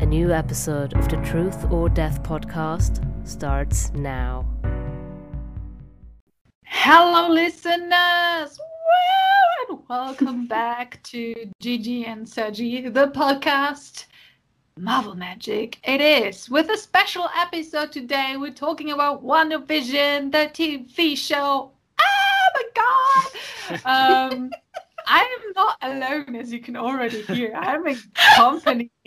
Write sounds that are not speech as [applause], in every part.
A new episode of the Truth or Death podcast starts now. Hello, listeners! Woo! And welcome [laughs] back to Gigi and Sergi, the podcast. Marvel Magic. It is. With a special episode today, we're talking about WandaVision, the TV show. Oh my god! [laughs] Um, I am not alone, as you can already hear. I'm in company [laughs]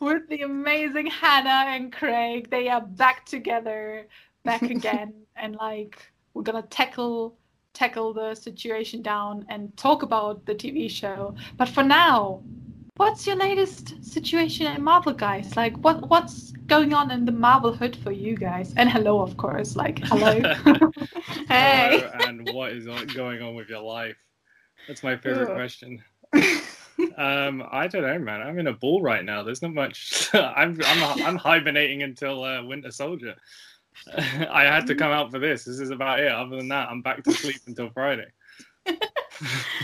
with the amazing Hannah and Craig. They are back together, back [laughs] again, and like we're gonna tackle tackle the situation down and talk about the TV show. But for now, what's your latest situation at Marvel, guys? Like, what what's going on in the Marvel hood for you guys? And hello, of course. Like, hello. [laughs] [laughs] hey. Hello, and what is going on with your life? That's my favorite question. [laughs] um, I don't know, man. I'm in a ball right now. There's not much. I'm I'm I'm hibernating until uh, Winter Soldier. I had to come out for this. This is about it. Other than that, I'm back to sleep until Friday.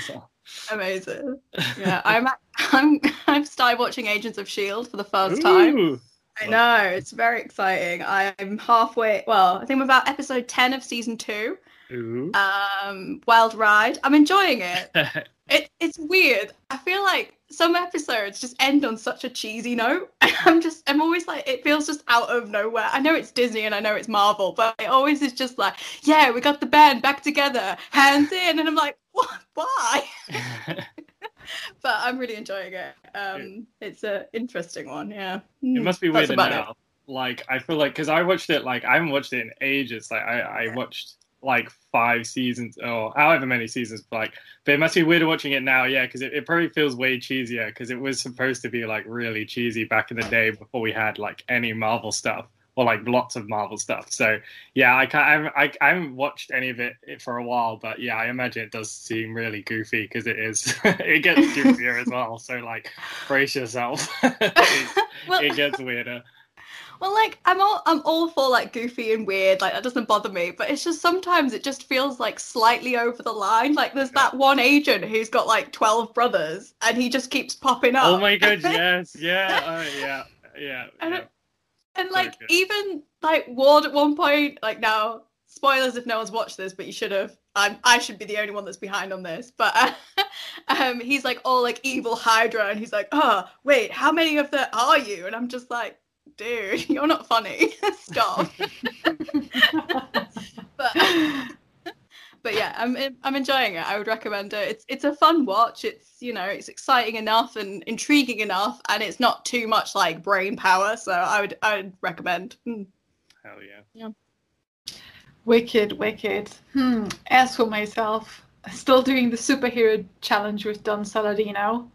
so. Amazing. [laughs] Yeah, I'm I'm I've started watching Agents of Shield for the first Ooh. time. I know it's very exciting. I'm halfway. Well, I think I'm about episode ten of season two. Ooh. Um, Wild Ride. I'm enjoying it. [laughs] it. It's weird. I feel like some episodes just end on such a cheesy note. [laughs] I'm just, I'm always like, it feels just out of nowhere. I know it's Disney and I know it's Marvel, but it always is just like, yeah, we got the band back together, hands in, and I'm like, what? Why? [laughs] but I'm really enjoying it. Um, it's an interesting one. Yeah. It must be weird now. It. Like I feel like because I watched it like I haven't watched it in ages. Like I, I watched like five seasons or however many seasons like but it must be weird watching it now yeah because it, it probably feels way cheesier because it was supposed to be like really cheesy back in the day before we had like any marvel stuff or like lots of marvel stuff so yeah i can't i, I haven't watched any of it for a while but yeah i imagine it does seem really goofy because it is [laughs] it gets goofier as well so like brace yourself [laughs] it, well, it gets weirder well, like I'm all I'm all for like goofy and weird, like that doesn't bother me. But it's just sometimes it just feels like slightly over the line. Like there's that one agent who's got like twelve brothers, and he just keeps popping up. Oh my [laughs] god, yes, yeah, uh, yeah, yeah. Yeah. And like even like Ward at one point, like now spoilers if no one's watched this, but you should have. I'm, I should be the only one that's behind on this, but uh, [laughs] um, he's like all like evil Hydra, and he's like, oh wait, how many of there are you? And I'm just like, dude, [laughs] you're not funny. [laughs] Stop. but but yeah, I'm I'm enjoying it. I would recommend it. It's it's a fun watch. It's you know it's exciting enough and intriguing enough, and it's not too much like brain power. So I would I would recommend. Mm. Hell yeah. Yeah. Wicked, wicked. Hmm. As for myself, still doing the superhero challenge with Don Saladino,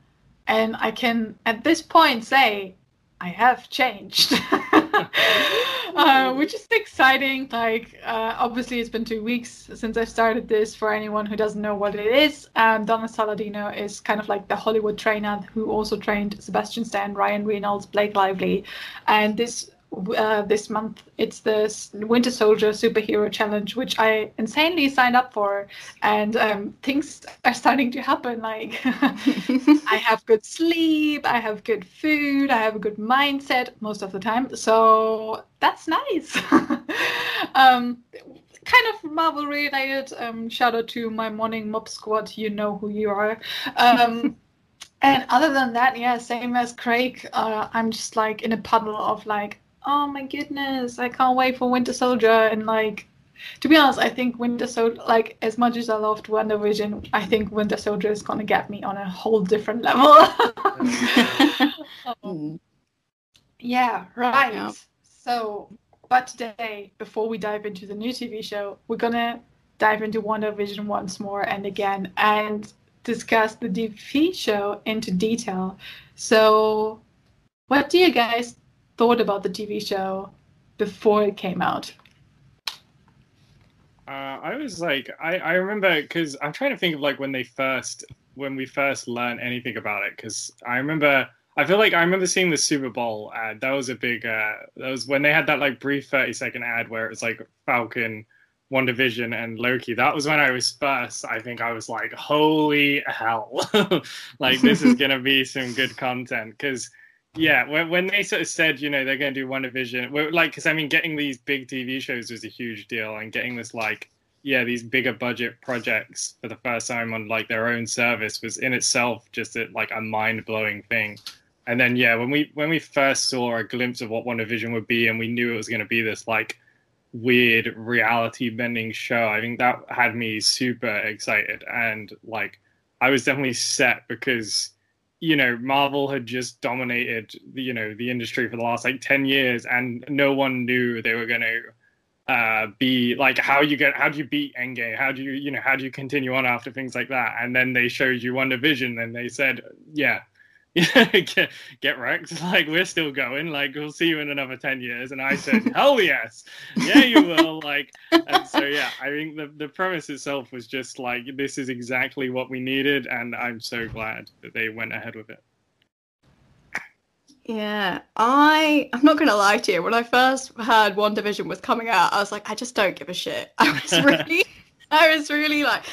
and I can at this point say I have changed, [laughs] [laughs] uh, which is exciting. Like, uh, obviously, it's been two weeks since I started this. For anyone who doesn't know what it is, um, Don Saladino is kind of like the Hollywood trainer who also trained Sebastian Stan, Ryan Reynolds, Blake Lively, and this uh, this month. It's the Winter Soldier Superhero Challenge, which I insanely signed up for, and um, things are starting to happen. Like [laughs] I have good sleep, I have good food, I have a good mindset most of the time. So that's nice. [laughs] um, kind of Marvel related. Um, shout out to my morning mob squad. You know who you are. Um, [laughs] and other than that, yeah, same as Craig. Uh, I'm just like in a puddle of like oh my goodness, I can't wait for Winter Soldier. And like, to be honest, I think Winter Soldier, like as much as I loved WandaVision, I think Winter Soldier is gonna get me on a whole different [laughs] level. um, [laughs] yeah, right. Yeah. So, but today, before we dive into the new TV show, we're gonna dive into WandaVision once more and again and discuss the TV show into detail. So, what do you guys thought about the TV show before it came out? Uh, I was like, I, I remember because I'm trying to think of like when they first, when we first learned anything about it. Because I remember, I feel like I remember seeing the Super Bowl ad. That was a big, uh, that was when they had that like brief 30 second ad where it was like Falcon, WandaVision, and Loki. That was when I was first. I think I was like, holy hell, [laughs] like this is [laughs] gonna be some good content because yeah, when, when they sort of said, you know, they're going to do WandaVision, like, because I mean, getting these big TV shows was a huge deal, and getting this like, yeah, these bigger budget projects for the first time on like their own service was in itself just a, like a mind blowing thing. And then yeah, when we when we first saw a glimpse of what WandaVision would be, and we knew it was going to be this like weird reality bending show, I think that had me super excited, and like I was definitely set because you know marvel had just dominated the you know the industry for the last like 10 years and no one knew they were going to uh, be like how you get how do you beat endgame? How do you you know how do you continue on after things like that? And then they showed you WandaVision and they said yeah [laughs] get, get wrecked. [laughs] Like we're still going. Like we'll see you in another ten years. And I said, [laughs] hell yes, yeah you will. Like and so yeah, I think the the premise itself was just like this is exactly what we needed, and I'm so glad that they went ahead with it. Yeah, I I'm not gonna lie to you. When I first heard WandaVision was coming out, I was like, I just don't give a shit. I was really, I was really like,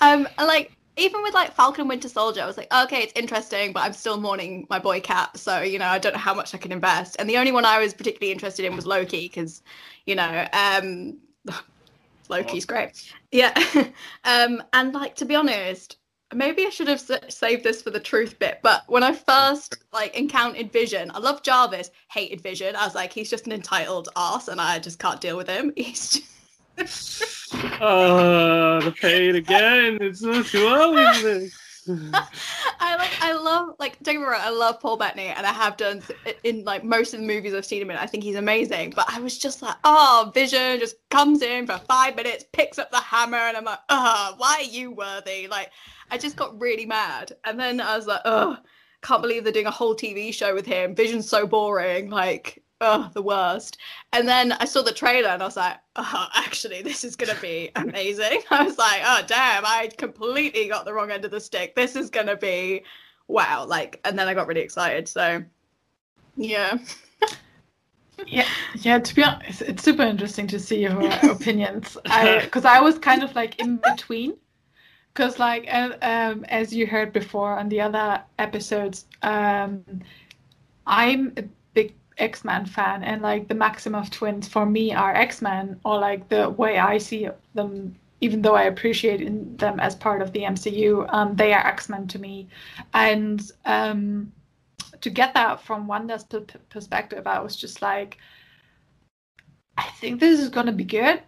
um, like even with like Falcon and Winter Soldier, I was like, okay, it's interesting, but I'm still mourning my boy Cap, so you know, I don't know how much I can invest. And the only one I was particularly interested in was Loki, because you know, um, [laughs] Loki's great. Yeah, [laughs] um, and like to be honest, maybe I should have saved this for the truth bit. But when I first like encountered Vision, I love Jarvis, hated Vision. I was like, he's just an entitled ass, and I just can't deal with him. [laughs] He's just oh, [laughs] the pain again. It's not too early. [laughs] I like I love like don't get me wrong, I love Paul Bettany and I have done in like most of the movies I've seen him in. I think he's amazing. But I was just like, oh, Vision just comes in for five minutes, picks up the hammer, and I'm like, oh, why are you worthy? Like I just got really mad. And then I was like, oh, can't believe they're doing a whole TV show with him. Vision's so boring. Like oh, the worst. And then I saw the trailer and I was like, oh, actually, this is going to be amazing. [laughs] I was like, oh, damn, I completely got the wrong end of the stick. This is going to be wow. Like, and then I got really excited. So, yeah. [laughs] yeah, yeah. To be honest, it's super interesting to see your [laughs] opinions. Because I, I, was kind of like in between. Because like um, as you heard before on the other episodes, um, I'm X-Men fan and like the Maximoff twins for me are X-Men or like the way I see them even though I appreciate them as part of the MCU, um, they are X-Men to me. And um, to get that from Wanda's p- perspective, I was just like, I think this is going to be good.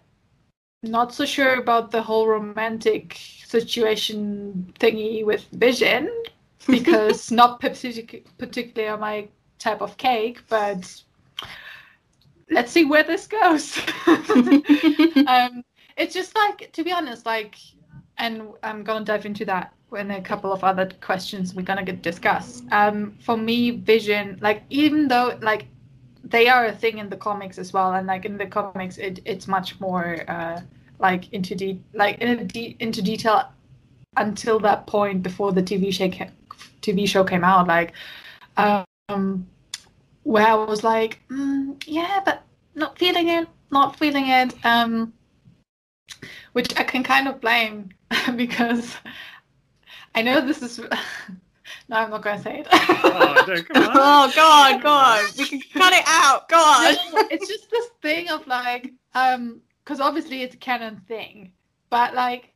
Not so sure about the whole romantic situation thingy with Vision [laughs] because not particularly on my type of cake, but let's see where this goes. [laughs] um, it's just like, to be honest, like, and I'm gonna dive into that when a couple of other questions we're gonna get discussed. Um, for me, Vision, like, even though like they are a thing in the comics as well, and like in the comics, it, it's much more uh, like into de- like in de- into detail until that point before the TV show ca- TV show came out. Like, um, where I was like, mm, yeah, but not feeling it, not feeling it. Um, which I can kind of blame [laughs] because I know this is. [laughs] no, I'm not going to say it. oh, no, [laughs] oh, God, God, we can cut it out. God, no, it's just this thing of like, um, because obviously it's a canon thing, but like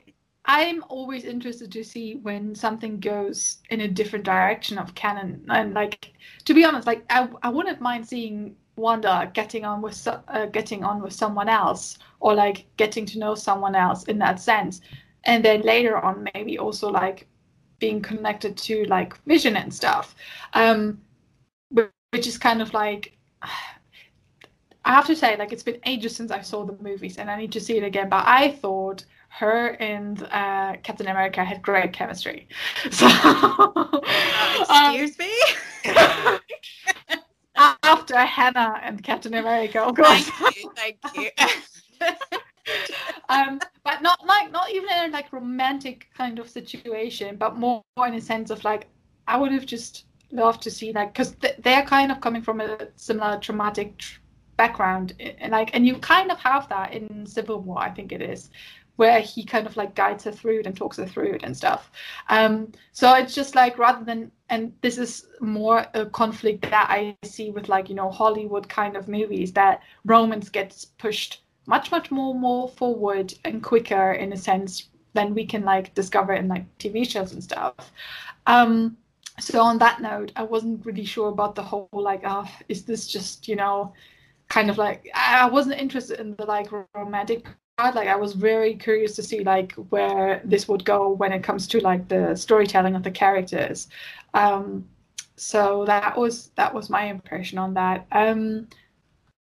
I'm always interested to see when something goes in a different direction of canon. And like, to be honest, like I, I wouldn't mind seeing Wanda getting on with uh, getting on with someone else, or like getting to know someone else in that sense, and then later on maybe also like being connected to like Vision and stuff, um, which is kind of like. [sighs] I have to say, like, it's been ages since I saw the movies, and I need to see it again. But I thought her and uh, Captain America had great chemistry. [laughs] So, uh, excuse um, me. [laughs] After Hannah and Captain America, of course. Thank you. Thank you. [laughs] um, but not like not even in a like romantic kind of situation, but more, more in a sense of like I would have just loved to see like because th- they're kind of coming from a similar traumatic tr- background, and like and you kind of have that in Civil War, I think it is, where he kind of like guides her through it and talks her through it and stuff. Um, so it's just like rather than and this is more a conflict that I see with like you know Hollywood kind of movies that romance gets pushed much much more more forward and quicker in a sense than we can like discover in like TV shows and stuff. Um, so on that note, I wasn't really sure about the whole like, oh, is this just you know, kind of like I wasn't interested in the like romantic part. Like I was very curious to see like where this would go when it comes to like the storytelling of the characters. Um, so that was that was my impression on that. Um,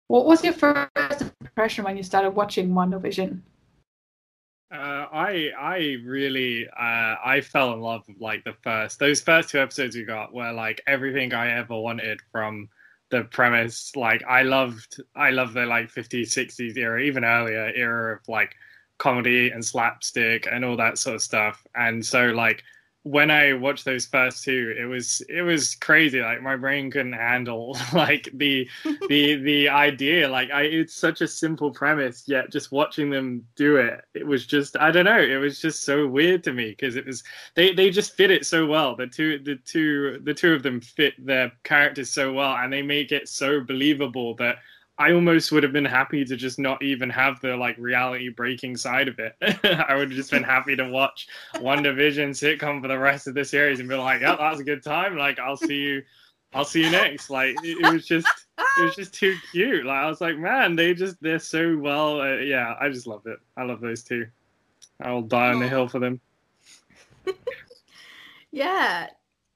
what was your first impression when you started watching WandaVision? Uh, I I really uh, I fell in love with like the first those first two episodes we got were like everything I ever wanted from the premise. Like I loved I love the like 50s 60s era, even earlier era of like comedy and slapstick and all that sort of stuff. And so like when I watched those first two, it was it was crazy. Like my brain couldn't handle [laughs] like the [laughs] the the idea. Like I, it's such a simple premise, yet just watching them do it, it was just I don't know. It was just so weird to me because it was they they just fit it so well. The two the two the two of them fit their characters so well, and they make it so believable that I almost would have been happy to just not even have the like reality breaking side of it. [laughs] I would have just been happy to watch WandaVision sitcom for the rest of the series and be like, "Yeah, that was a good time. Like, I'll see you, I'll see you next." Like, it, it was just, it was just too cute. Like, I was like, man, they just, they're so well. Uh, yeah, I just love it. I love those two. I'll die on the hill for them. [laughs] yeah,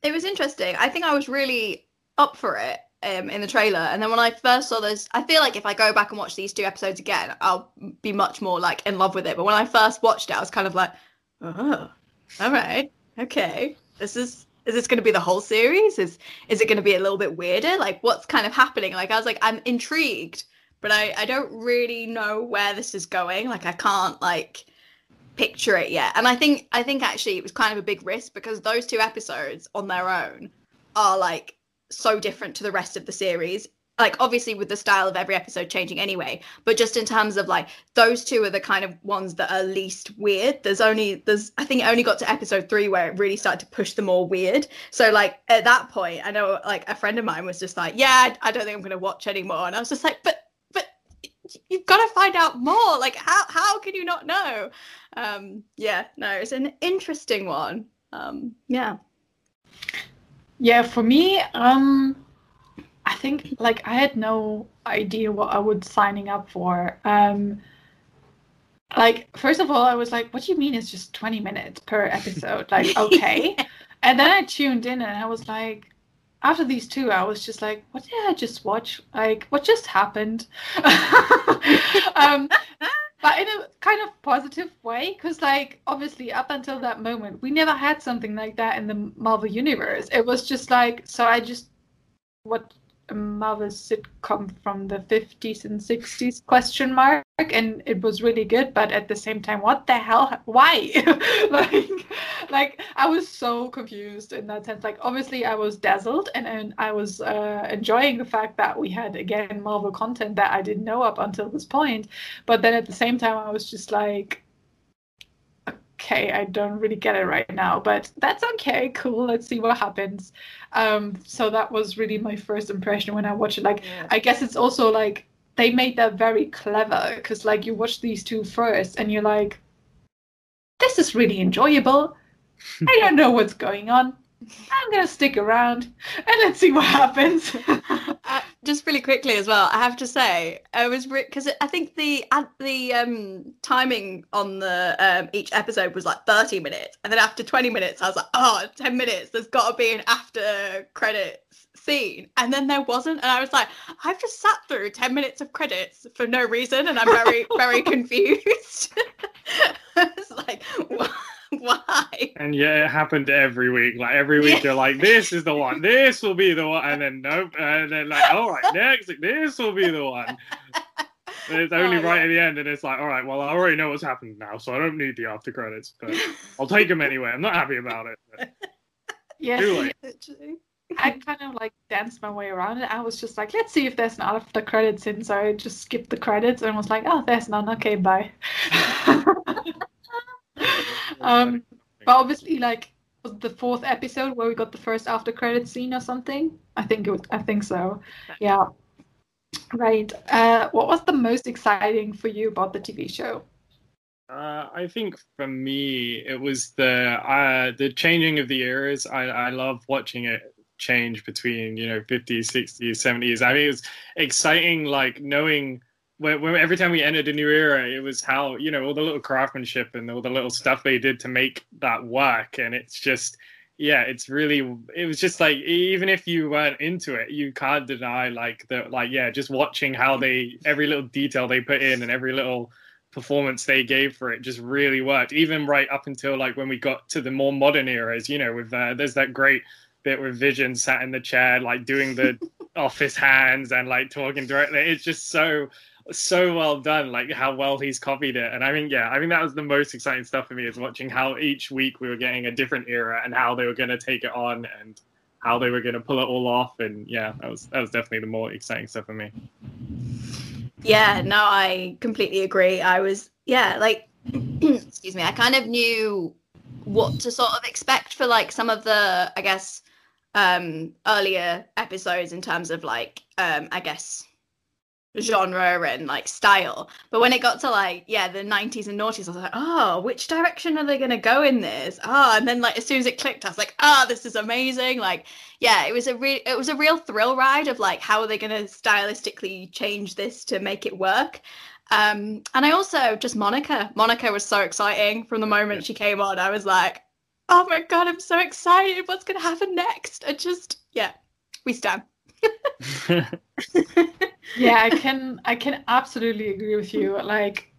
it was interesting. I think I was really up for it um, in the trailer. And then when I first saw this, I feel like if I go back and watch these two episodes again, I'll be much more like in love with it. But when I first watched it, I was kind of like, oh, all right, okay, this is. Is this going to be the whole series? Is is it going to be a little bit weirder? Like, what's kind of happening? Like, I was like, I'm intrigued, but I I don't really know where this is going. Like, I can't like picture it yet. And I think I think actually it was kind of a big risk because those two episodes on their own are like so different to the rest of the series. Like obviously with the style of every episode changing anyway but just in terms of like those two are the kind of ones that are least weird. There's only there's i think it only got to episode three where it really started to push the more weird. So like at that point i know like a friend of mine was just like yeah i, don't think i'm going to watch anymore. And i was just like but but you've got to find out more. Like how how can you not know? Um yeah no it's an interesting one. Um yeah yeah, for me, um, I think like I had no idea what I was signing up for. Um, like first of all, I was like, "What do you mean it's just twenty minutes per episode?" [laughs] Like, okay. and then I tuned in and I was like, after these two, I was just like, "What did I just watch? Like, what just happened?" [laughs] um, but in a kind of positive way because like obviously up until that moment we never had something like that in the marvel universe. It was just like so i just what Marvel sitcom from the 50s and 60s question mark and it was really good but at the same time what the hell why? [laughs] Like like I was so confused in that sense. Like obviously I was dazzled and, and I was uh, enjoying the fact that we had again Marvel content that I didn't know up until this point but then at the same time I was just like okay, I don't really get it right now, but that's okay, cool. Let's see what happens. Um, so that was really my first impression when I watched it. Like, yeah. I guess it's also like they made that very clever because, like, you watch these two first and you're like, this is really enjoyable. I don't know what's going on. I'm gonna stick around and let's see what happens. [laughs] uh, just really quickly as well, I have to say, I was because re- I think the uh, the um, timing on the um, each episode was like 30 minutes, and then after 20 minutes, I was like, oh, 10 minutes. There's got to be an after credits scene, and then there wasn't, and I was like, I've just sat through 10 minutes of credits for no reason, and I'm very very [laughs] confused. [laughs] it's like. What? [laughs] Why? And yeah, it happened every week. Like every week, yeah. you're like, "This is the one. This will be the one," and then nope, and then like, "All right, next, this will be the one." And [laughs] it's only oh, right yeah. at the end, and it's like, all right, well, I already know what's happened now, so I don't need the after credits, but I'll take them anyway. I'm not happy about it. But... [laughs] Yeah, I kind of like danced my way around it. I was just like, let's see if there's an after credits in. So I just skipped the credits and was like, oh, there's none. Okay, bye. [laughs] um, but obviously, like the fourth episode where we got the first after credit scene or something. I think it was, I think so. Yeah. Right. Uh, what was the most exciting for you about the TV show? Uh, I think for me, it was the uh, the changing of the eras. I, I love watching it change between you know 50s, 60s, 70s. I mean, it was exciting, like knowing when, when, every time we entered a new era, it was how you know all the little craftsmanship and all the little stuff they did to make that work, and it's just yeah, it's really it was just like even if you weren't into it, you can't deny like the like yeah, just watching how they every little detail they put in and every little performance they gave for it just really worked. Even right up until like when we got to the more modern eras, you know, with uh, there's that great bit with Vision sat in the chair like doing the [laughs] office hands and like talking directly. It's just so so well done, like how well he's copied it. And I mean, yeah, I mean that was the most exciting stuff for me is watching how each week we were getting a different era and how they were going to take it on and how they were going to pull it all off. And yeah, that was that was definitely the more exciting stuff for me. Yeah, no, I completely agree. I was yeah, like [clears throat] excuse me, I kind of knew what to sort of expect for like some of the I guess um earlier episodes in terms of like um I guess genre and like style. But when it got to like, yeah, the 90s and noughties, I was like, oh, which direction are they going to go in this? Oh, and then like as soon as it clicked, I was like, oh, this is amazing. Like, yeah, it was a real, it was a real thrill ride of like, how are they going to stylistically change this to make it work? Um, and I also just Monica. Monica was so exciting from the moment she came on. I was like, oh my God, I'm so excited. What's going to happen next? I just, yeah, we stand. [laughs] [laughs] [laughs] yeah, I can I can absolutely agree with you. Like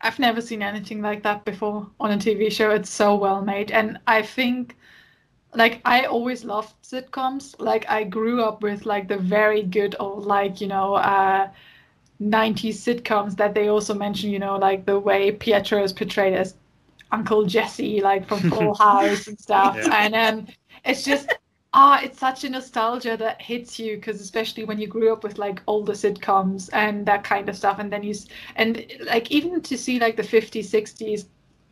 I've never seen anything like that before on a TV show. It's so well made and I think like I always loved sitcoms. Like I grew up with like the very good old like, you know, uh 90s sitcoms that they also mention, you know, like the way Pietro is portrayed as Uncle Jesse, like from [laughs] Full House and stuff. Yeah. And um, it's just ah, it's such a nostalgia that hits you because especially when you grew up with like older sitcoms and that kind of stuff, and then you and like even to see like the 50s, 60s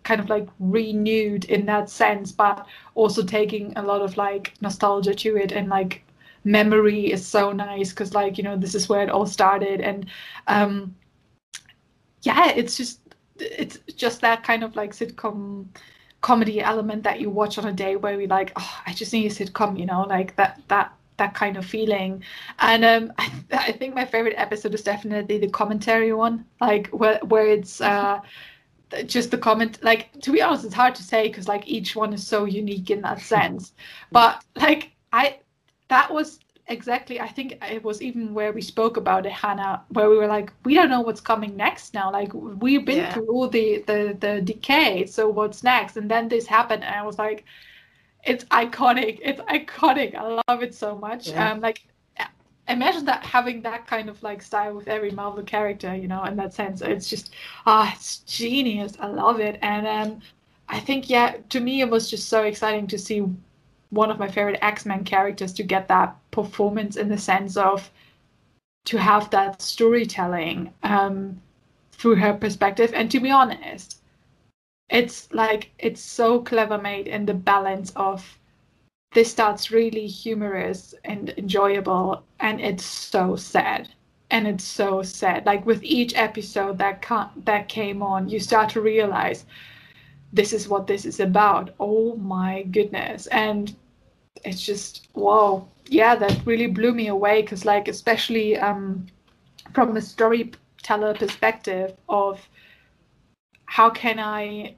kind of like renewed in that sense, but also taking a lot of like nostalgia to it and like memory is so nice because like you know this is where it all started and um yeah it's just it's just that kind of like sitcom comedy element that you watch on a day where we like, oh, I just need a sitcom, you know, like that that that kind of feeling. And um, I, I think my favorite episode is definitely the commentary one, like where where it's uh, just the comment. Like to be honest, it's hard to say because like each one is so unique in that [laughs] sense. But like I, that was exactly. I think it was even where we spoke about it hannah where we were like we don't know what's coming next now. Like we've been yeah. through all the, the the decay. So what's next? And then this happened and i was like it's iconic. It's iconic. I love it so much. Yeah. um like imagine that having that kind of like style with every marvel character you know in that sense. It's just ah oh, it's genius. I love it. And um i think yeah to me it was just so exciting to see one of my favorite X-Men characters to get that performance in the sense of to have that storytelling um, through her perspective. And to be honest, it's like it's so clever made in the balance of this starts really humorous and enjoyable, and it's so sad. And it's so sad. Like with each episode that that came on, you start to realize this is what this is about. Oh my goodness. And it's just wow. Yeah that really blew me away because like especially um, from a storyteller perspective of how can i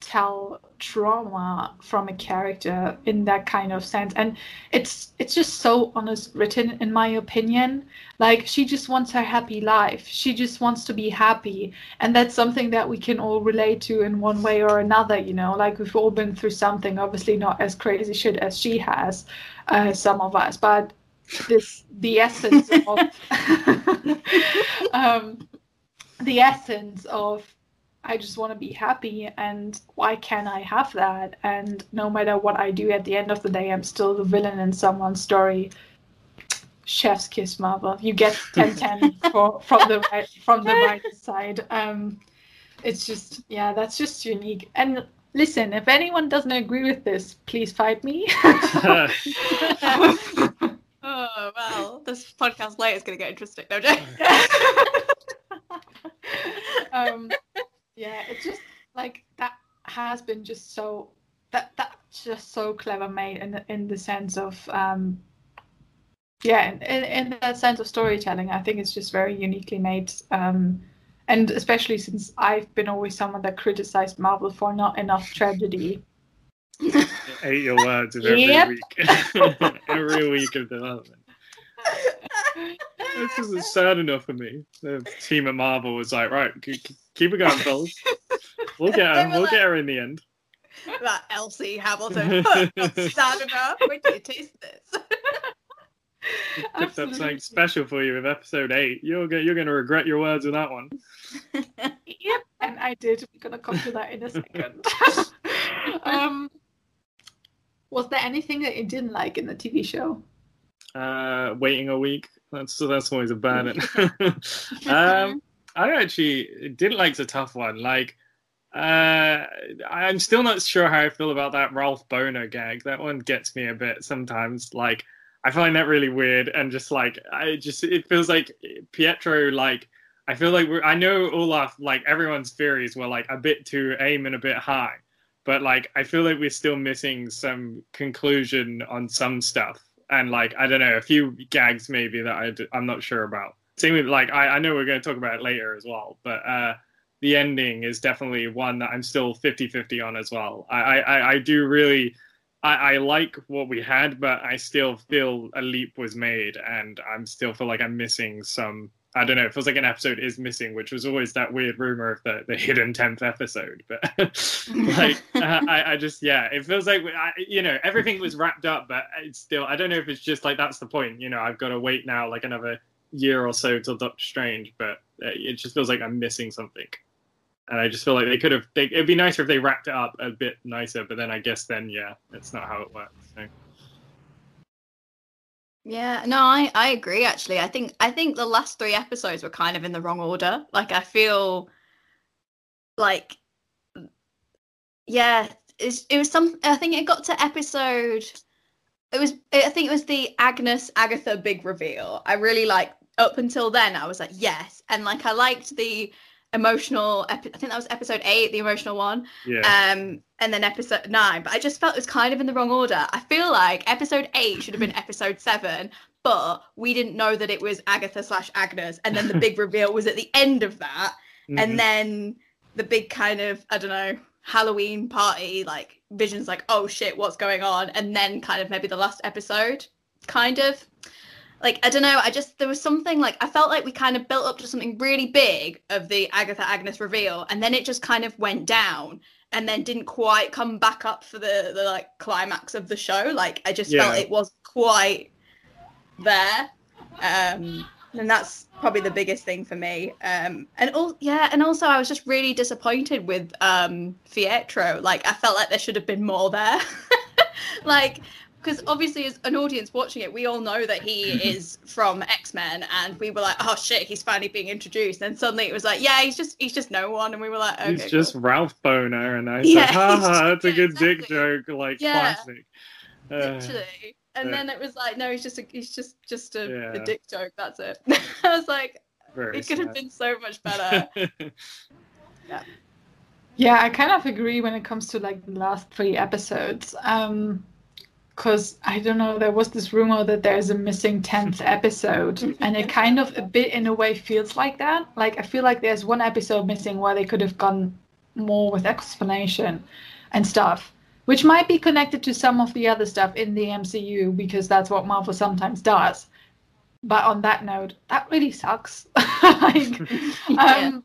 tell trauma from a character in that kind of sense. And it's it's just so honest written in my opinion. Like she just wants her happy life. She just wants to be happy. And that's something that we can all relate to in one way or another you know? Like we've all been through something obviously not as crazy shit as she has uh, some of us but this the essence of [laughs] um, the essence of I just want to be happy and why can't I have that? And no matter what I do at the end of the day, I'm still the villain in someone's story. Chef's kiss, Marvel. You get [laughs] 10 10 for, from the right from the right [laughs] side. Um, it's just yeah, that's just unique. And listen, if anyone doesn't agree with this, please fight me. [laughs] oh well, this podcast later is going to get interesting. No, Jay. um, yeah it's just like that has been just so that that's just so clever made in in the sense of um yeah in, in that sense of storytelling i think it's just very uniquely made um and especially since i've been always someone that criticized marvel for not enough tragedy. Ate your words every yep. week. [laughs] Every week of development this isn't sad enough for me. The team at Marvel was like, right, keep, keep it going, fellas. We'll get her. We'll like, get her in the end. That Elsie Hamilton. [laughs] sad enough. Wait till you taste this. Picked up something special for you with episode eight. You're gonna you're gonna regret your words in that one. [laughs] yep, and I did. We're gonna come to that in a [laughs] second. um, was there anything that you didn't like in the TV show? Uh, waiting a week. That's that's always a bad one. [laughs] um, I actually didn't like the tough one. Like, uh, I'm still not sure how I feel about that Ralph Bohner gag. That one gets me a bit sometimes. Like, I find that really weird and just like I just it feels like Pietro like. I feel like we're, I know Olaf, like everyone's theories were like a bit too aim and a bit high, but like I feel like we're still missing some conclusion on some stuff and like I don't know a few gags maybe that I I'm not sure about. Same with like I, I know we're going to talk about it later as well, but uh, the ending is definitely one that I'm still 50-50 on as well. I I, I do really I, I like what we had, but I still feel a leap was made, and I'm still feel like I'm missing some I don't know. It feels like an episode is missing, which was always that weird rumor of the, the hidden tenth episode. But [laughs] like, [laughs] I, I just yeah, it feels like I, you know everything was wrapped up, but it's still I don't know if it's just like that's the point. You know, I've got to wait now like another year or so till Doctor Strange, but uh, it just feels like I'm missing something. And I just feel like they could have. They, it'd be nicer if they wrapped it up a bit nicer, but then I guess then yeah, that's not how it works. So. Yeah, no, I I agree actually. I think I think the last 3 episodes were kind of in the wrong order. Like I feel like yeah, it's, it was some I think it got to episode it was I think it was the Agnes Agatha big reveal. I really like up until then I was like yes and like I liked the emotional epi- I think that was episode 8 the emotional one. Yeah. um and then episode 9 but I just felt it was kind of in the wrong order. I feel like episode 8 should have been episode 7 but we didn't know that it was Agatha slash Agnes and then the big [laughs] reveal was at the end of that. Mm-hmm. and then the big kind of I don't know Halloween party like Vision's like oh shit what's going on? And then kind of maybe the last episode kind of like I don't know, I just there was something like I felt like we kind of built up to something really big of the Agatha Agnes reveal, and then it just kind of went down, and then didn't quite come back up for the the like climax of the show. Like I just yeah. felt it was quite there, um, and that's probably the biggest thing for me. Um, and all yeah, and also I was just really disappointed with um Pietro. Like I felt like there should have been more there. [laughs] like because obviously as an audience watching it we all know that he [laughs] is from x-men and we were like oh shit he's finally being introduced. And suddenly it was like yeah he's just he's just no one. And we were like okay, he's just ralph bohner and i [laughs] yeah, said haha that's a good exactly. dick joke like yeah, classic. Uh, [laughs] literally. And then it was like no he's just a, he's just just a, yeah. a dick joke that's it. I was like Very it could have been so much better. Yeah. Yeah i kind of agree when it comes to like the last three episodes. Um because I don't know, there was this rumor that there's a missing 10th episode, and it kind of a bit in a way feels like that. Like, I feel like there's one episode missing where they could have gone more with explanation. and stuff, which might be connected to some of the other stuff in the MCU because that's what Marvel sometimes does. But on that note, that really sucks. [laughs] like, [laughs] yeah. um,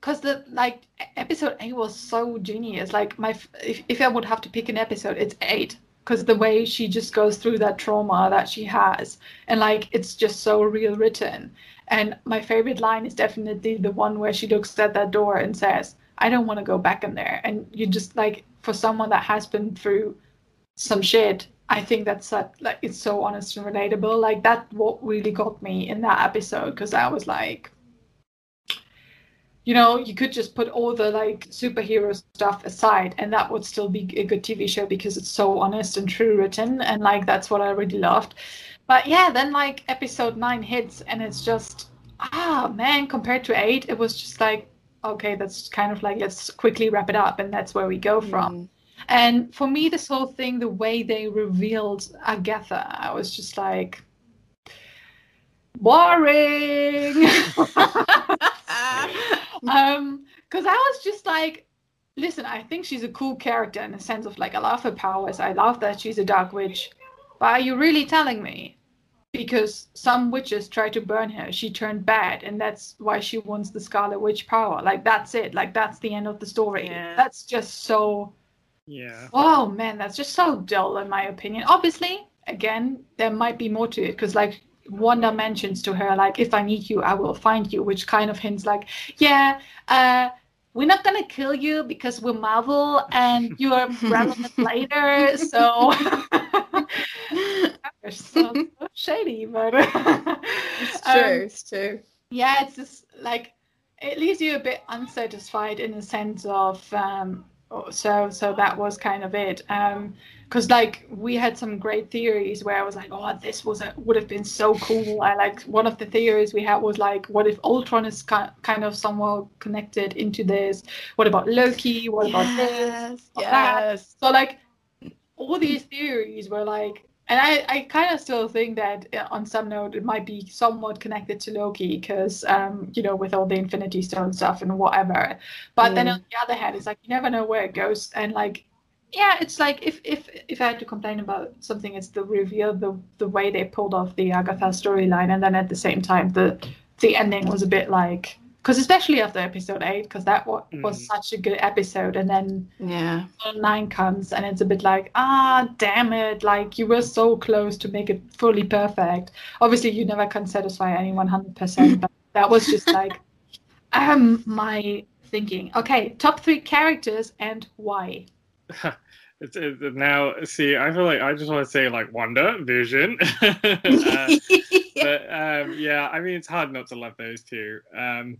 because the like episode eight was so genius. Like my, if if I would have to pick an episode, it's eight because the way she just goes through that trauma that she has, and like it's just so real written. And my favorite line is definitely the one where she looks at that door and says, "I don't want to go back in there." And you just like for someone that has been through some shit I think that's like it's so honest and relatable. Like that, what really got me in that episode because I was like, you know, you could just put all the like superhero stuff aside, and that would still be a good TV show because it's so honest and true written, and like that's what I really loved. But yeah, then like episode nine hits, and it's just ah man, compared to eight, it was just like okay, that's kind of like let's quickly wrap it up, and that's where we go from. Mm. And for me, this whole thing, the way they revealed Agatha, I was just like, boring. [laughs] [laughs] um, because I was just like, listen, I think she's a cool character in the sense of like, I love her powers. I love that she's a dark witch. But are you really telling me? Because some witches tried to burn her, she turned bad, and that's why she wants the Scarlet Witch power. Like that's it. Like that's the end of the story. Yeah. That's just so yeah. Oh man, that's just so dull in my opinion. Obviously, again, there might be more to it because like Wanda mentions to her like, "If I need you, I will find you," which kind of hints like, "Yeah, uh, we're not gonna kill you because we're Marvel and you are [laughs] relevant later." So. [laughs] so, so shady, but [laughs] it's true. Um, it's true. Yeah, it's just like it leaves you a bit unsatisfied in the sense of um, so so that was kind of it um because like we had some great theories where i was like oh this was a, would have been so cool i like one of the theories we had was like what if ultron is kind of somewhat connected into this what about loki what about yes, this yes. That? so like all these theories were like and I, I kind of still think that on some note it might be somewhat connected to Loki because um you know with all the Infinity Stone stuff and whatever. But mm. then on the other hand, it's like you never know where it goes, and like yeah, it's like if if if I had to complain about something, it's the reveal, the the way they pulled off the Agatha storyline, and then at the same time the the ending was a bit like because especially after episode eight, because that was, mm. was such a good episode, and then yeah, nine comes, and it's a bit like ah, damn it, like you were so close to make it fully perfect. Obviously, you never can satisfy anyone hundred percent, but [laughs] that was just like um my thinking. Okay, top three characters and why. It's, it's, now see i feel like i just want to say like wanda vision [laughs] uh, [laughs] but um, yeah i mean it's hard not to love those two um,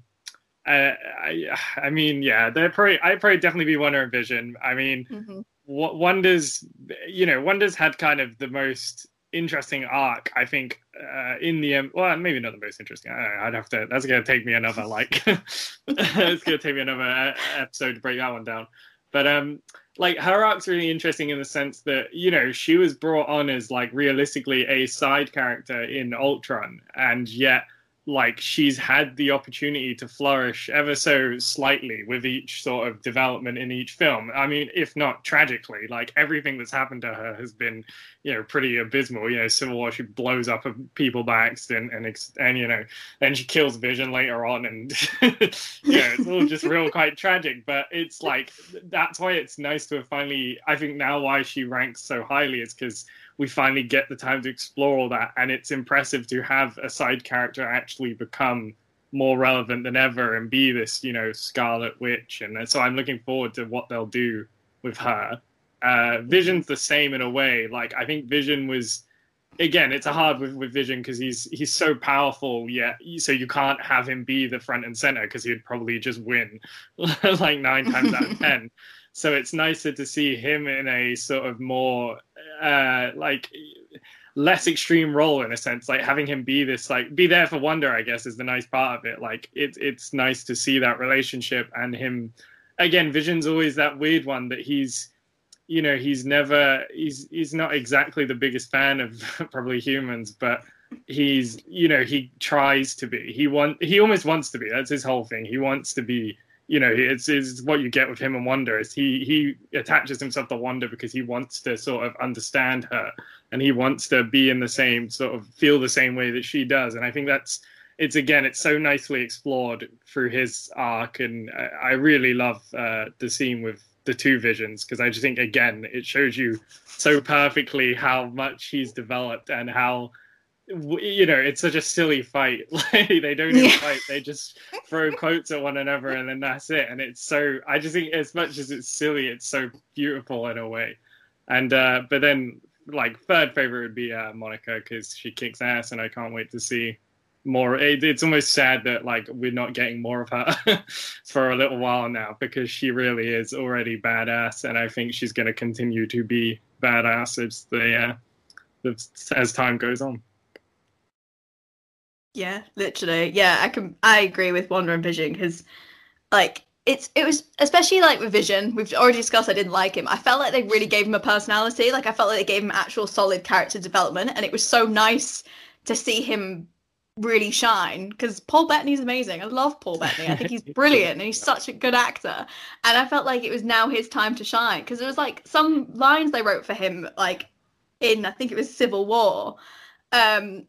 I, I, I mean, yeah, they're probably. I'd probably definitely be Wanda and Vision. I mean, mm-hmm. Wanda's, you know, Wanda's had kind of the most interesting arc, I think, uh, in the um, well, maybe not the most interesting. I would have to. That's gonna take me another like. [laughs] it's gonna take me another uh, episode to break that one down. But um, like her arc's really interesting in the sense that you know she was brought on as like realistically a side character in Ultron, and yet like she's had the opportunity to flourish ever so slightly with each sort of development in each film. I mean, if not tragically, like everything that's happened to her has been, you know, pretty abysmal. You know, Civil War, she blows up people by accident, and and you know, then she kills Vision later on, and [laughs] you know, it's all just real quite tragic. But it's like that's why it's nice to have finally. I think now why she ranks so highly is because we finally get the time to explore all that, and it's impressive to have a side character actually become more relevant than ever and be this, you know, Scarlet Witch. And so I'm looking forward to what they'll do with her. Uh, Vision's the same in a way. Like I think Vision was, again, it's a hard with, with Vision because he's he's so powerful. Yet, so you can't have him be the front and center because he'd probably just win [laughs] like nine times out of [laughs] ten. So it's nicer to see him in a sort of more uh, like less extreme role in a sense like having him be this like be there for wanda i guess is the nice part of it. Like it's it's nice to see that relationship and him again vision's always that weird one that he's you know he's never he's he's not exactly the biggest fan of [laughs] probably humans but he's you know he tries to be. He want he almost wants to be. That's his whole thing. He wants to be you know, it's, it's what you get with him and Wanda is he he attaches himself to Wanda because he wants to sort of understand her and he wants to be in the same sort of feel the same way that she does. And I think that's it's again it's so nicely explored through his arc, and I, I really love uh, the scene with the two visions because I just think again it shows you so perfectly how much he's developed and how you know, it's such a silly fight. [laughs] Like they don't even yeah. fight; they just throw quotes at one another, and then that's it. And it's so I just think, as much as it's silly, it's so beautiful in a way. And uh, but then, like third favorite would be uh, Monica because she kicks ass, and I can't wait to see more. It, it's almost sad that like we're not getting more of her [laughs] for a little while now because she really is already badass, and I think she's going to continue to be badass as the uh, as time goes on. Yeah, literally. Yeah, I can. I agree with Wanda and Vision because, like, it's it was especially like with Vision. We've already discussed. I didn't like him. I felt like they really gave him a personality. Like I felt like they gave him actual solid character development, and it was so nice to see him really shine because Paul Bettany's amazing. I love Paul Bettany. I think he's [laughs] brilliant and he's such a good actor. And I felt like it was now his time to shine because there was like some lines they wrote for him, like in I think it was Civil War. Um,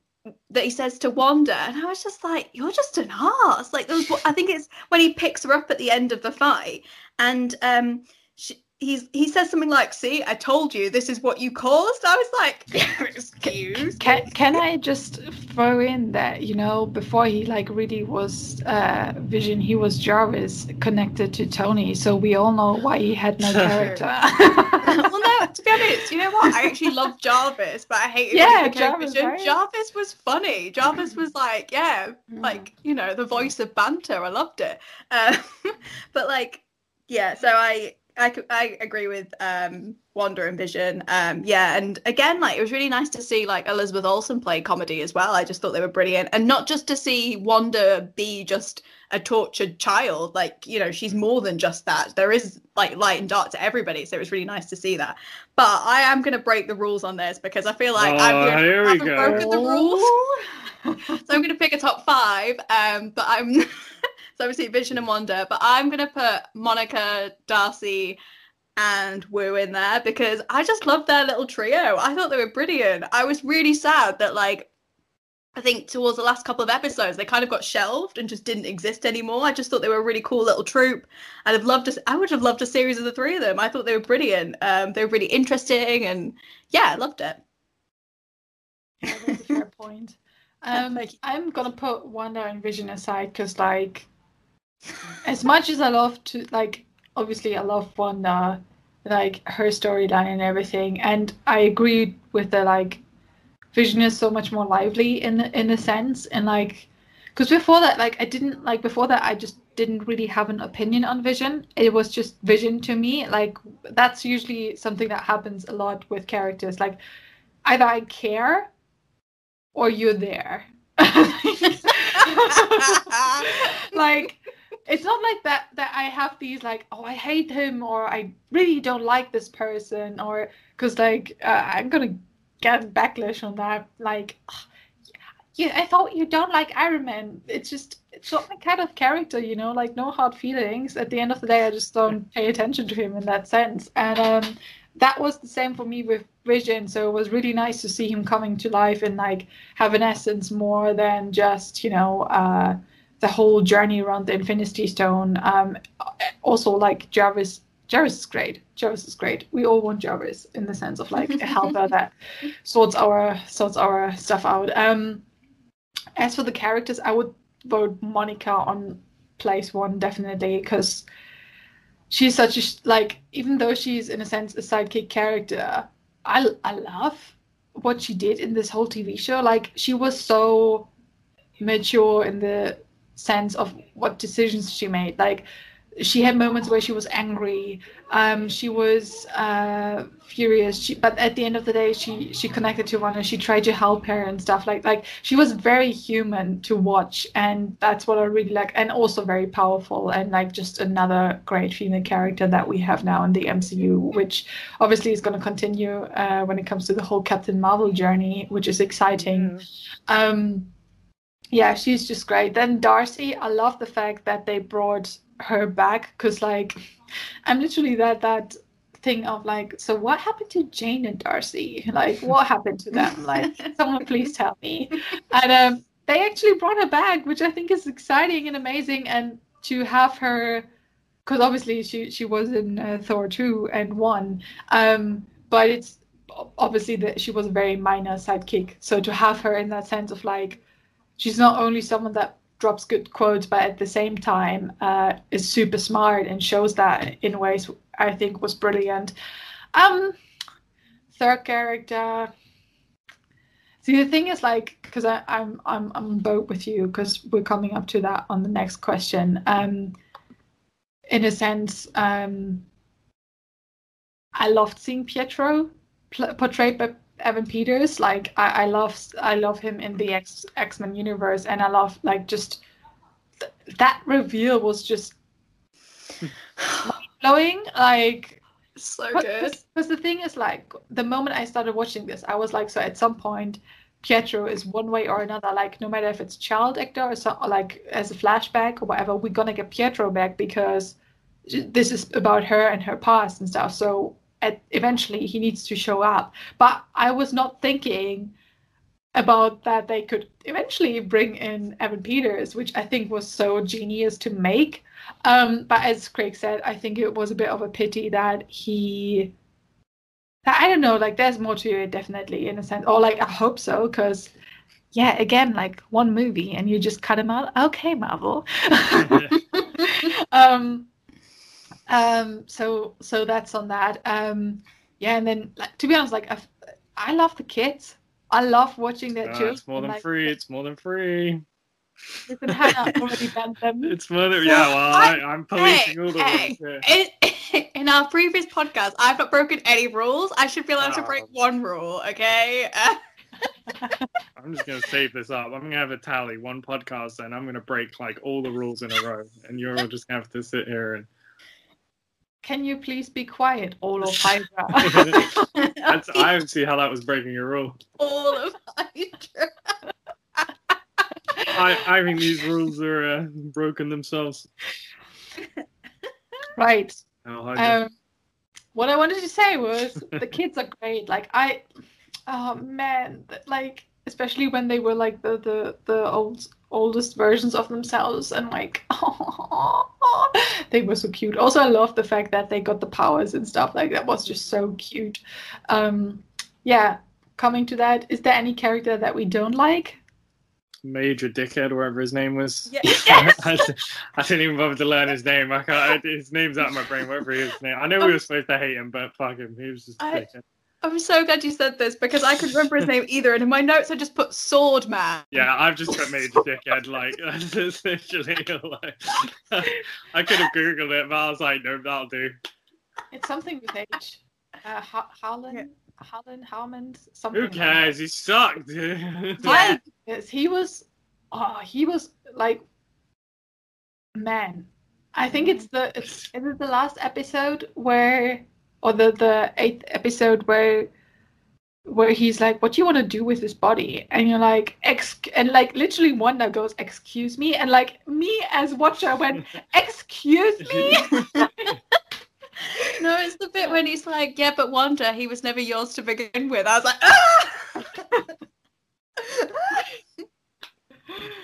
that he says to Wanda, and I was just like, "You're just an ass." Like, there was, I think it's when he picks her up at the end of the fight, and um, she, he's he says something like, "See, I told you this is what you caused." I was like, [laughs] "Excuse." Can can I just throw in that you know before he like really was uh, Vision, he was Jarvis connected to Tony, so we all know why he had no [laughs] character. well, no, to be honest, you know what? I actually love [laughs] Jarvis, but I hated yeah, Jarvis. Right? Jarvis was funny. Jarvis was like, yeah, mm. like you know, the voice of banter. I loved it. Um, [laughs] but like, yeah, so I I, I agree with um, Wanda and Vision. Um, yeah, and again, like it was really nice to see like Elizabeth Olsen play comedy as well. I just thought they were brilliant, and not just to see Wanda be just a tortured child. Like you know, she's more than just that. There is like light and dark to everybody, so it was really nice to see that. But I am going to break the rules on this because I feel like oh, I've, I've broken the rules. [laughs] so I'm going to pick a top five. Um, but I'm [laughs] So obviously Vision and Wanda, but I'm gonna put Monica, Darcy, and Wu in there because I just loved their little trio. I thought they were brilliant. I was really sad that like I think towards the last couple of episodes they kind of got shelved and just didn't exist anymore. I just thought they were a really cool little troupe. I'd have loved to, I would have loved a series of the three of them. I thought they were brilliant. Um, they were really interesting and yeah, I loved it. Yeah, that's a fair point. [laughs] Um, I'm gonna put Wanda and Vision aside because like as much as I love to like obviously I love Wanda like her storyline and everything and I agree with the like Vision is so much more lively in in a sense. And like because before that like I didn't like before that I just didn't really have an opinion on Vision. It was just Vision to me. Like that's usually something that happens a lot with characters. Like either I care or you're there. [laughs] Like it's not like that that I have these like oh I hate him or I really don't like this person or because like uh, I'm gonna get backlash on that like [sighs] yeah I thought you don't like Iron Man. It's just it's not my kind of character you know like no hard feelings. At the end of the day I just don't [laughs] pay attention to him in that sense. And um that was the same for me with Vision. So it was really nice to see him coming to life and like have an essence more than just you know uh the whole journey around the Infinity Stone. Um, also, like Jarvis, Jarvis is great. Jarvis is great. We all want Jarvis in the sense of like a helper [laughs] that sorts our sorts our stuff out. Um, as for the characters, I would vote Monica on place one definitely because she's such a like even though she's in a sense a sidekick character, I I love what she did in this whole TV show. Like she was so mature in the sense of what decisions she made. Like she had moments where she was angry, um, she was uh, furious, she, but at the end of the day, she she connected to one and she tried to help her and stuff like like she was very human to watch, and that's what I really like, and also very powerful and like just another great female character that we have now in the MCU, which obviously is going to continue uh, when it comes to the whole Captain Marvel journey, which is exciting. Mm. Um, yeah, she's just great. Then Darcy, I love the fact that they brought her back because like I'm literally that that thing of like, so what happened to Jane and Darcy? Like, what happened to them? Like, someone please tell me. And um, they actually brought her back, which I think is exciting and amazing. And to have her, because obviously she she was in uh, Thor two and one, um, but it's obviously that she was a very minor sidekick. So to have her in that sense of like, she's not only someone that drops good quotes, but at the same time uh, is super smart and shows that in ways I think was brilliant. Um, third character. See, the thing is, like, because I'm I'm I'm boat with you because we're coming up to that on the next question. Um, in a sense, um, I loved seeing Pietro portrayed by Evan Peters. Like, I, I love I love him in the X X Men universe, and I love like just th- that reveal was just [sighs] blowing. Like, so good. Because the thing is, like, the moment I started watching this, I was like, so at some point, Pietro is one way or another. Like, no matter if it's child actor or, so, or like as a flashback or whatever, we're gonna get Pietro back because this is about her and her past and stuff. So at, eventually, he needs to show up. But I was not thinking about that they could eventually bring in Evan Peters, which I think was so genius to make. Um, but as Craig said, I think it was a bit of a pity that he. I don't know, like there's more to it, definitely, in a sense. Or like I hope so, because yeah, again, like one movie and you just cut him out. Okay, Marvel. [laughs] [laughs] um, um, so so that's on that. Um, yeah, and then like, to be honest, like I, I love the kids. I love watching their Uh, it's more than like, free. It's more than free. Listen, Hannah [laughs] already banned them. It's more than yeah. Well, I, I'm policing Hey, all the hey, rules. Yeah. in, [laughs] in our previous podcast, I've not broken any rules. I should be allowed to break one rule, okay? Uh, [laughs] I'm just gonna save this up. I'm gonna have a tally, one podcast, and I'm gonna break like all the rules in a row, and you're all just gonna have to sit here and. Can you please be quiet, all of [laughs] Hydra? I don't [laughs] see how that was breaking a rule. all of Hydra. [laughs] I, I think these rules are uh, broken themselves. right. Oh, Um, what I wanted to say was the kids are great. Like I, oh man, like especially when they were like the the the old oldest versions of themselves and like [laughs] [laughs] they were so cute. Also, I love the fact that they got the powers and stuff. Like that was just so cute. Um, yeah. Coming to that, is there any character that we don't like? Major Dickhead, whatever his name was. Yeah. [laughs] I, I didn't even bother to learn his name. I can't, his name's out of my brain, whatever his name. I know we were supposed to hate him, but fuck him. He was just a I- dickhead. I'm so glad you said this because I couldn't remember his name [laughs] either, and in my notes I just put Sword Man. Yeah, I've just put Major [laughs] Dickhead. Like, that's [laughs] literally like. I could have Googled it, but I was like, no, that'll do. It's something with H. Uh, ha- Harlan, Yeah. Harlan, Harmond, something. Who like cares? He sucked, dude. Yeah. Yes, he was. Oh, he was like, man. I think it's the it's is it the last episode where, or the the eighth episode where, where he's like, "What do you want to do with this body?" And you're like, "Ex," and like literally Wanda goes, "Excuse me," and like me as watcher went, [laughs] "Excuse me." [laughs] No, it's the bit when he's like, "Yeah, but Wanda, he was never yours to begin with." I was like, "Ah!"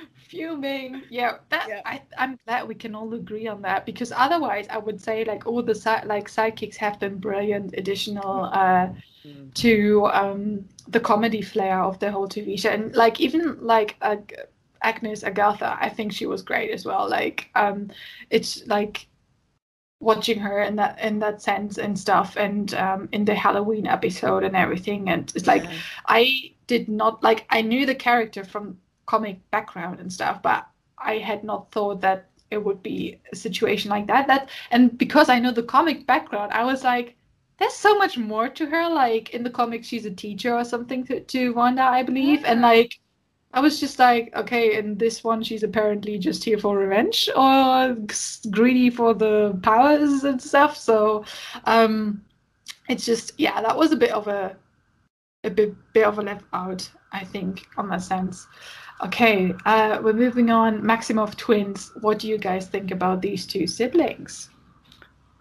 [laughs] fuming yeah that Yeah. I, i'm glad we can all agree on that because otherwise i would say like all the side like sidekicks have been brilliant additional uh Mm. to um the comedy flair of the whole tv show and like even like uh, agnes agatha i think she was great as well like um it's like watching her in that in that sense and stuff and um in the halloween episode and everything and it's like I did not like I knew the character from comic background and stuff, but I had not thought that it would be a situation like that. That and because I know the comic background, I was like, there's so much more to her. Like in the comics, she's a teacher or something to, to Wanda, I believe, and like. I was just like, okay, in this one, she's apparently just here for revenge or greedy for the powers and stuff. So, um, it's just, yeah, that was a bit of a a bit, bit of a left out, I think, on that sense. Okay, uh, we're moving on. Maximoff twins. What do you guys think about these two siblings?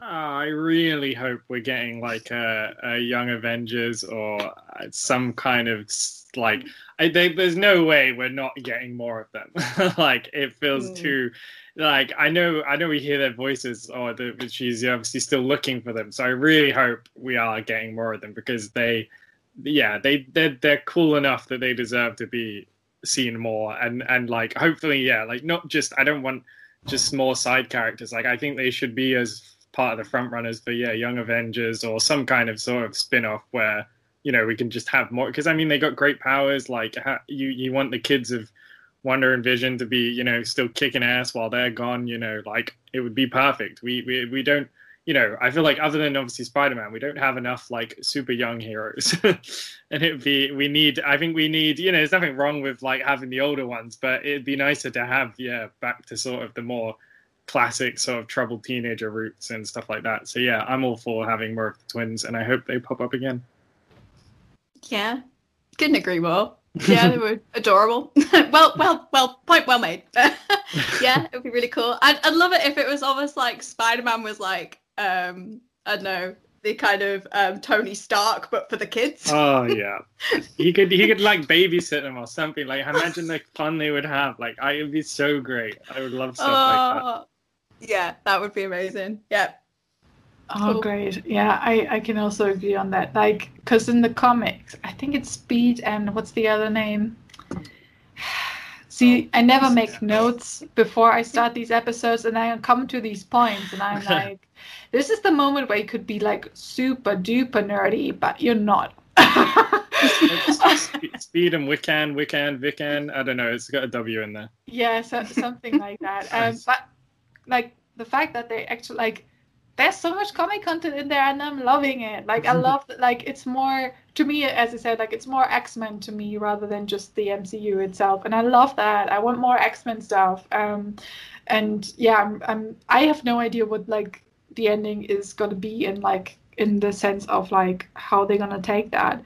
Oh, I really hope we're getting like a, a Young Avengers or some kind of like. I, they, there's no way we're not getting more of them. [laughs] like it feels mm. too. Like I know, I know we hear their voices, or the, she's obviously still looking for them. So I really hope we are getting more of them because they, yeah, they they're, they're cool enough that they deserve to be seen more and and like hopefully yeah like not just i don't want just more side characters like i think they should be as part of the front runners for yeah young avengers or some kind of sort of spin-off where you know we can just have more because i mean they got great powers like you you want the kids of wanda and vision to be you know still kicking ass while they're gone you know like it would be perfect. We we, we don't you know, I feel like other than obviously Spider Man, we don't have enough like super young heroes, [laughs] and it'd be we need. I think we need. You know, there's nothing wrong with like having the older ones, but it'd be nicer to have yeah back to sort of the more classic sort of troubled teenager roots and stuff like that. So yeah, I'm all for having more of the twins, and I hope they pop up again. Yeah, couldn't agree more. Yeah, they were [laughs] adorable. [laughs] well, well, well, point well made. yeah, it would be really cool. I'd, I'd love it if it was almost like Spider Man was like um, I don't know, the kind of um, Tony Stark, but for the kids. Oh yeah, he could he could like babysit them or something. Like imagine the fun they would have. Like I would be so great. I would love stuff like that. Oh, yeah, that would be amazing. Yeah. Oh, cool. great. Yeah, I, I can also agree on that. Like, because in the comics, I think it's Speed and what's the other name? [sighs] See, I never make notes before I start these episodes, and I come to these points, and I'm [laughs] like, this is the moment where you could be like super duper nerdy, but you're not. Speed and Wiccan, Wiccan, Wiccan. I don't know. It's got a W in there. Yeah, so, something like that. Um, but like the fact that they actually like there's so much comic content in there and i'm loving it like i [laughs] love like it's more to me as i said like it's more x-men to me rather than just the mcu itself and i love that i want more x-men stuff um and yeah i'm, I'm i have no idea what like the ending is going to be in like in the sense of like how they're going to take that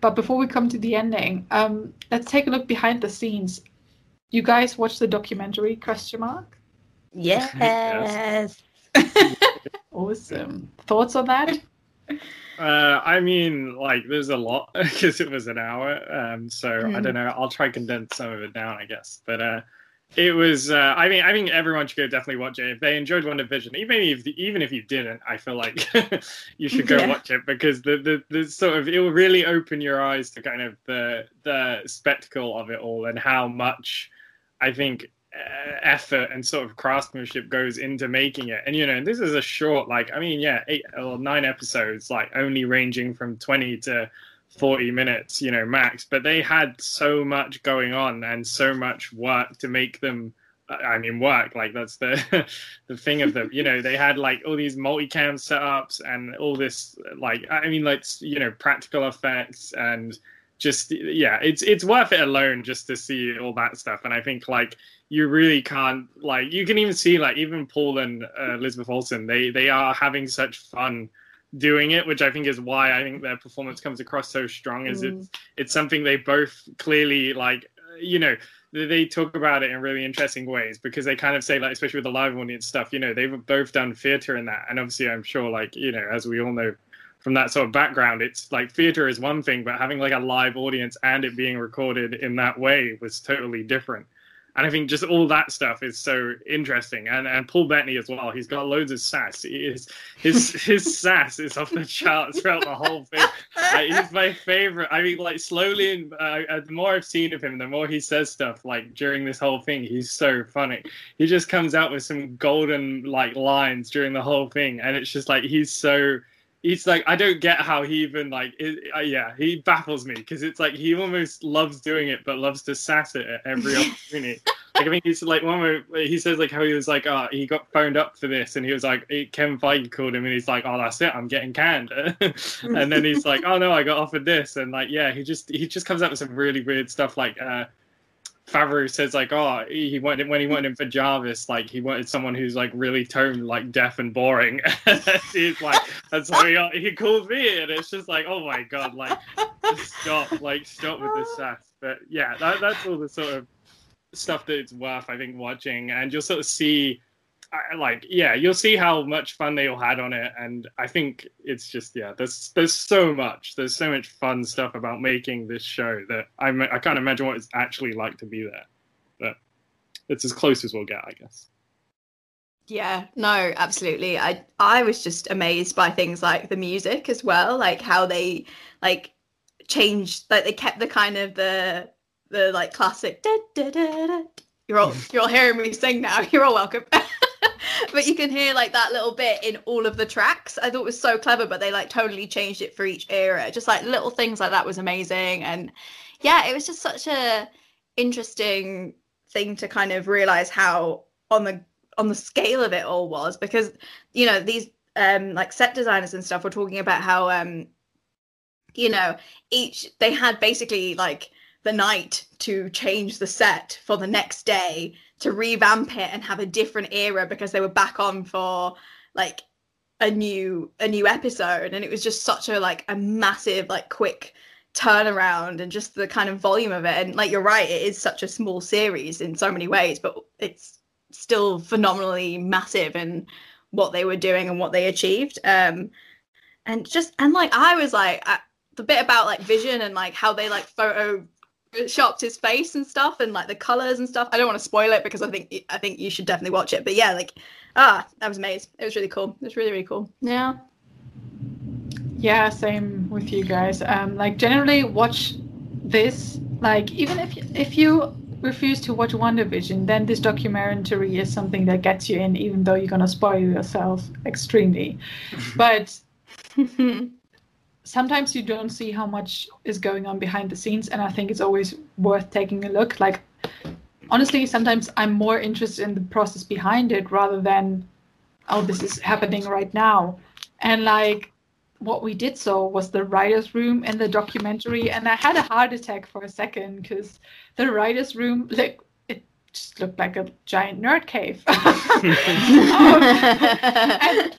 but before we come to the ending um let's take a look behind the scenes you guys watch the documentary question mark yes, yes. [laughs] awesome. Thoughts on that? Uh, I mean, like, there's a lot [laughs] because it was an hour. Um, so mm. I hmm. don't know. I'll try condense some of it down, I guess. But uh, it was. Uh, I mean, I think everyone should go definitely watch it if they enjoyed WandaVision. Even if even if you didn't, I feel like [laughs] you should go yeah. watch it because the, the the sort of it will really open your eyes to kind of the the spectacle of it all and how much I think uh, effort and sort of craftsmanship goes into making it. And you know, this is a short, like I mean, yeah, eight or nine episodes, like only ranging from twenty to forty minutes, you know, max. But they had so much going on and so much work to make them. I mean, work like that's the [laughs] the thing of them. You know, they had like all these multicam setups and all this, like I mean, like you know, practical effects and just yeah, it's it's worth it alone just to see all that stuff. And I think like you really can't like you can even see like even Paul and uh, Elizabeth Olsen they they are having such fun doing it, which I think is why I think their performance comes across so strong. Is mm. it's it's something they both clearly like you know they talk about it in really interesting ways because they kind of say like especially with the live audience stuff you know they've both done theater in that and obviously i'm sure like you know as we all know from that sort of background it's like theater is one thing but having like a live audience and it being recorded in that way was totally different and I think just all that stuff is so interesting. And and Paul Bettany as well. He's got loads of sass. He is, his [laughs] his sass is off the charts throughout the whole thing. He's my favorite. I mean, like slowly, uh, uh, the more I've seen of him, the more he says stuff. Like during this whole thing, he's so funny. He just comes out with some golden like lines during the whole thing, and it's just like he's so he's like I don't get how he even like it, uh, yeah he baffles me because it's like he almost loves doing it but loves to sass it at every [laughs] opportunity. like I mean he's like one where he says like how he was like oh he got phoned up for this and he was like Kevin Feige called him and he's like oh that's it I'm getting canned [laughs] and then he's like oh no I got offered this and like yeah he just he just comes up with some really weird stuff like uh Favreau says like, oh, he wanted when he went in for Jarvis, like he wanted someone who's like really toned, like deaf and boring. [laughs] He's like, that's so he, he called me, and it's just like, oh my god, like stop, like stop with this sass. But yeah, that, that's all the sort of stuff that it's worth, I think, watching, and you'll sort of see, like, yeah, you'll see how much fun they all had on it, and I think it's just, yeah, there's there's so much, there's so much fun stuff about making this show that I I can't imagine what it's actually like to be there, but it's as close as we'll get, I guess. Yeah, no, absolutely. I I was just amazed by things like the music as well, like how they like changed, like they kept the kind of the the like classic. Da, da, da, you're all you're all hearing me sing now. [laughs] You're all welcome. [laughs] [laughs] but you can hear like that little bit in all of the tracks. I thought it was so clever, but they like totally changed it for each era. Just like little things like that was amazing, and yeah, it was just such a interesting thing to kind of realize how on the on the scale of it all was because you know these um like set designers and stuff were talking about how um you know each they had basically like the night to change the set for the next day to revamp it and have a different era because they were back on for like a new a new episode. And it was just such a like a massive like quick turnaround and just the kind of volume of it. And like you're right it is such a small series in so many ways but it's still phenomenally massive in what they were doing and what they achieved. Um and just and like i was like I, the bit about like vision and like how they like photo shopped his face and stuff and like the colors and stuff. I don't want to spoil it because i think i think you should definitely watch it but yeah like ah that was amazing. It was really cool. It was really really cool. Yeah. Yeah same with you guys. Um like generally watch this like even if if you refuse to watch WandaVision, then this documentary is something that gets you in, even though you're gonna spoil yourself extremely. [laughs] but [laughs] sometimes you don't see how much is going on behind the scenes, and I think it's always worth taking a look. Like honestly, sometimes I'm more interested in the process behind it rather than oh, this is happening right now. And like what we did so was the writers room and the documentary and i had a heart attack for a second because the writers room like just looked like a giant nerd cave. [laughs] [laughs]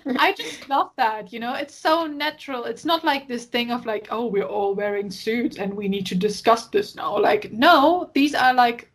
Um, i just love that you know it's so natural. It's not like this thing of like oh we're all wearing suits and we need to discuss this now. Like no these are like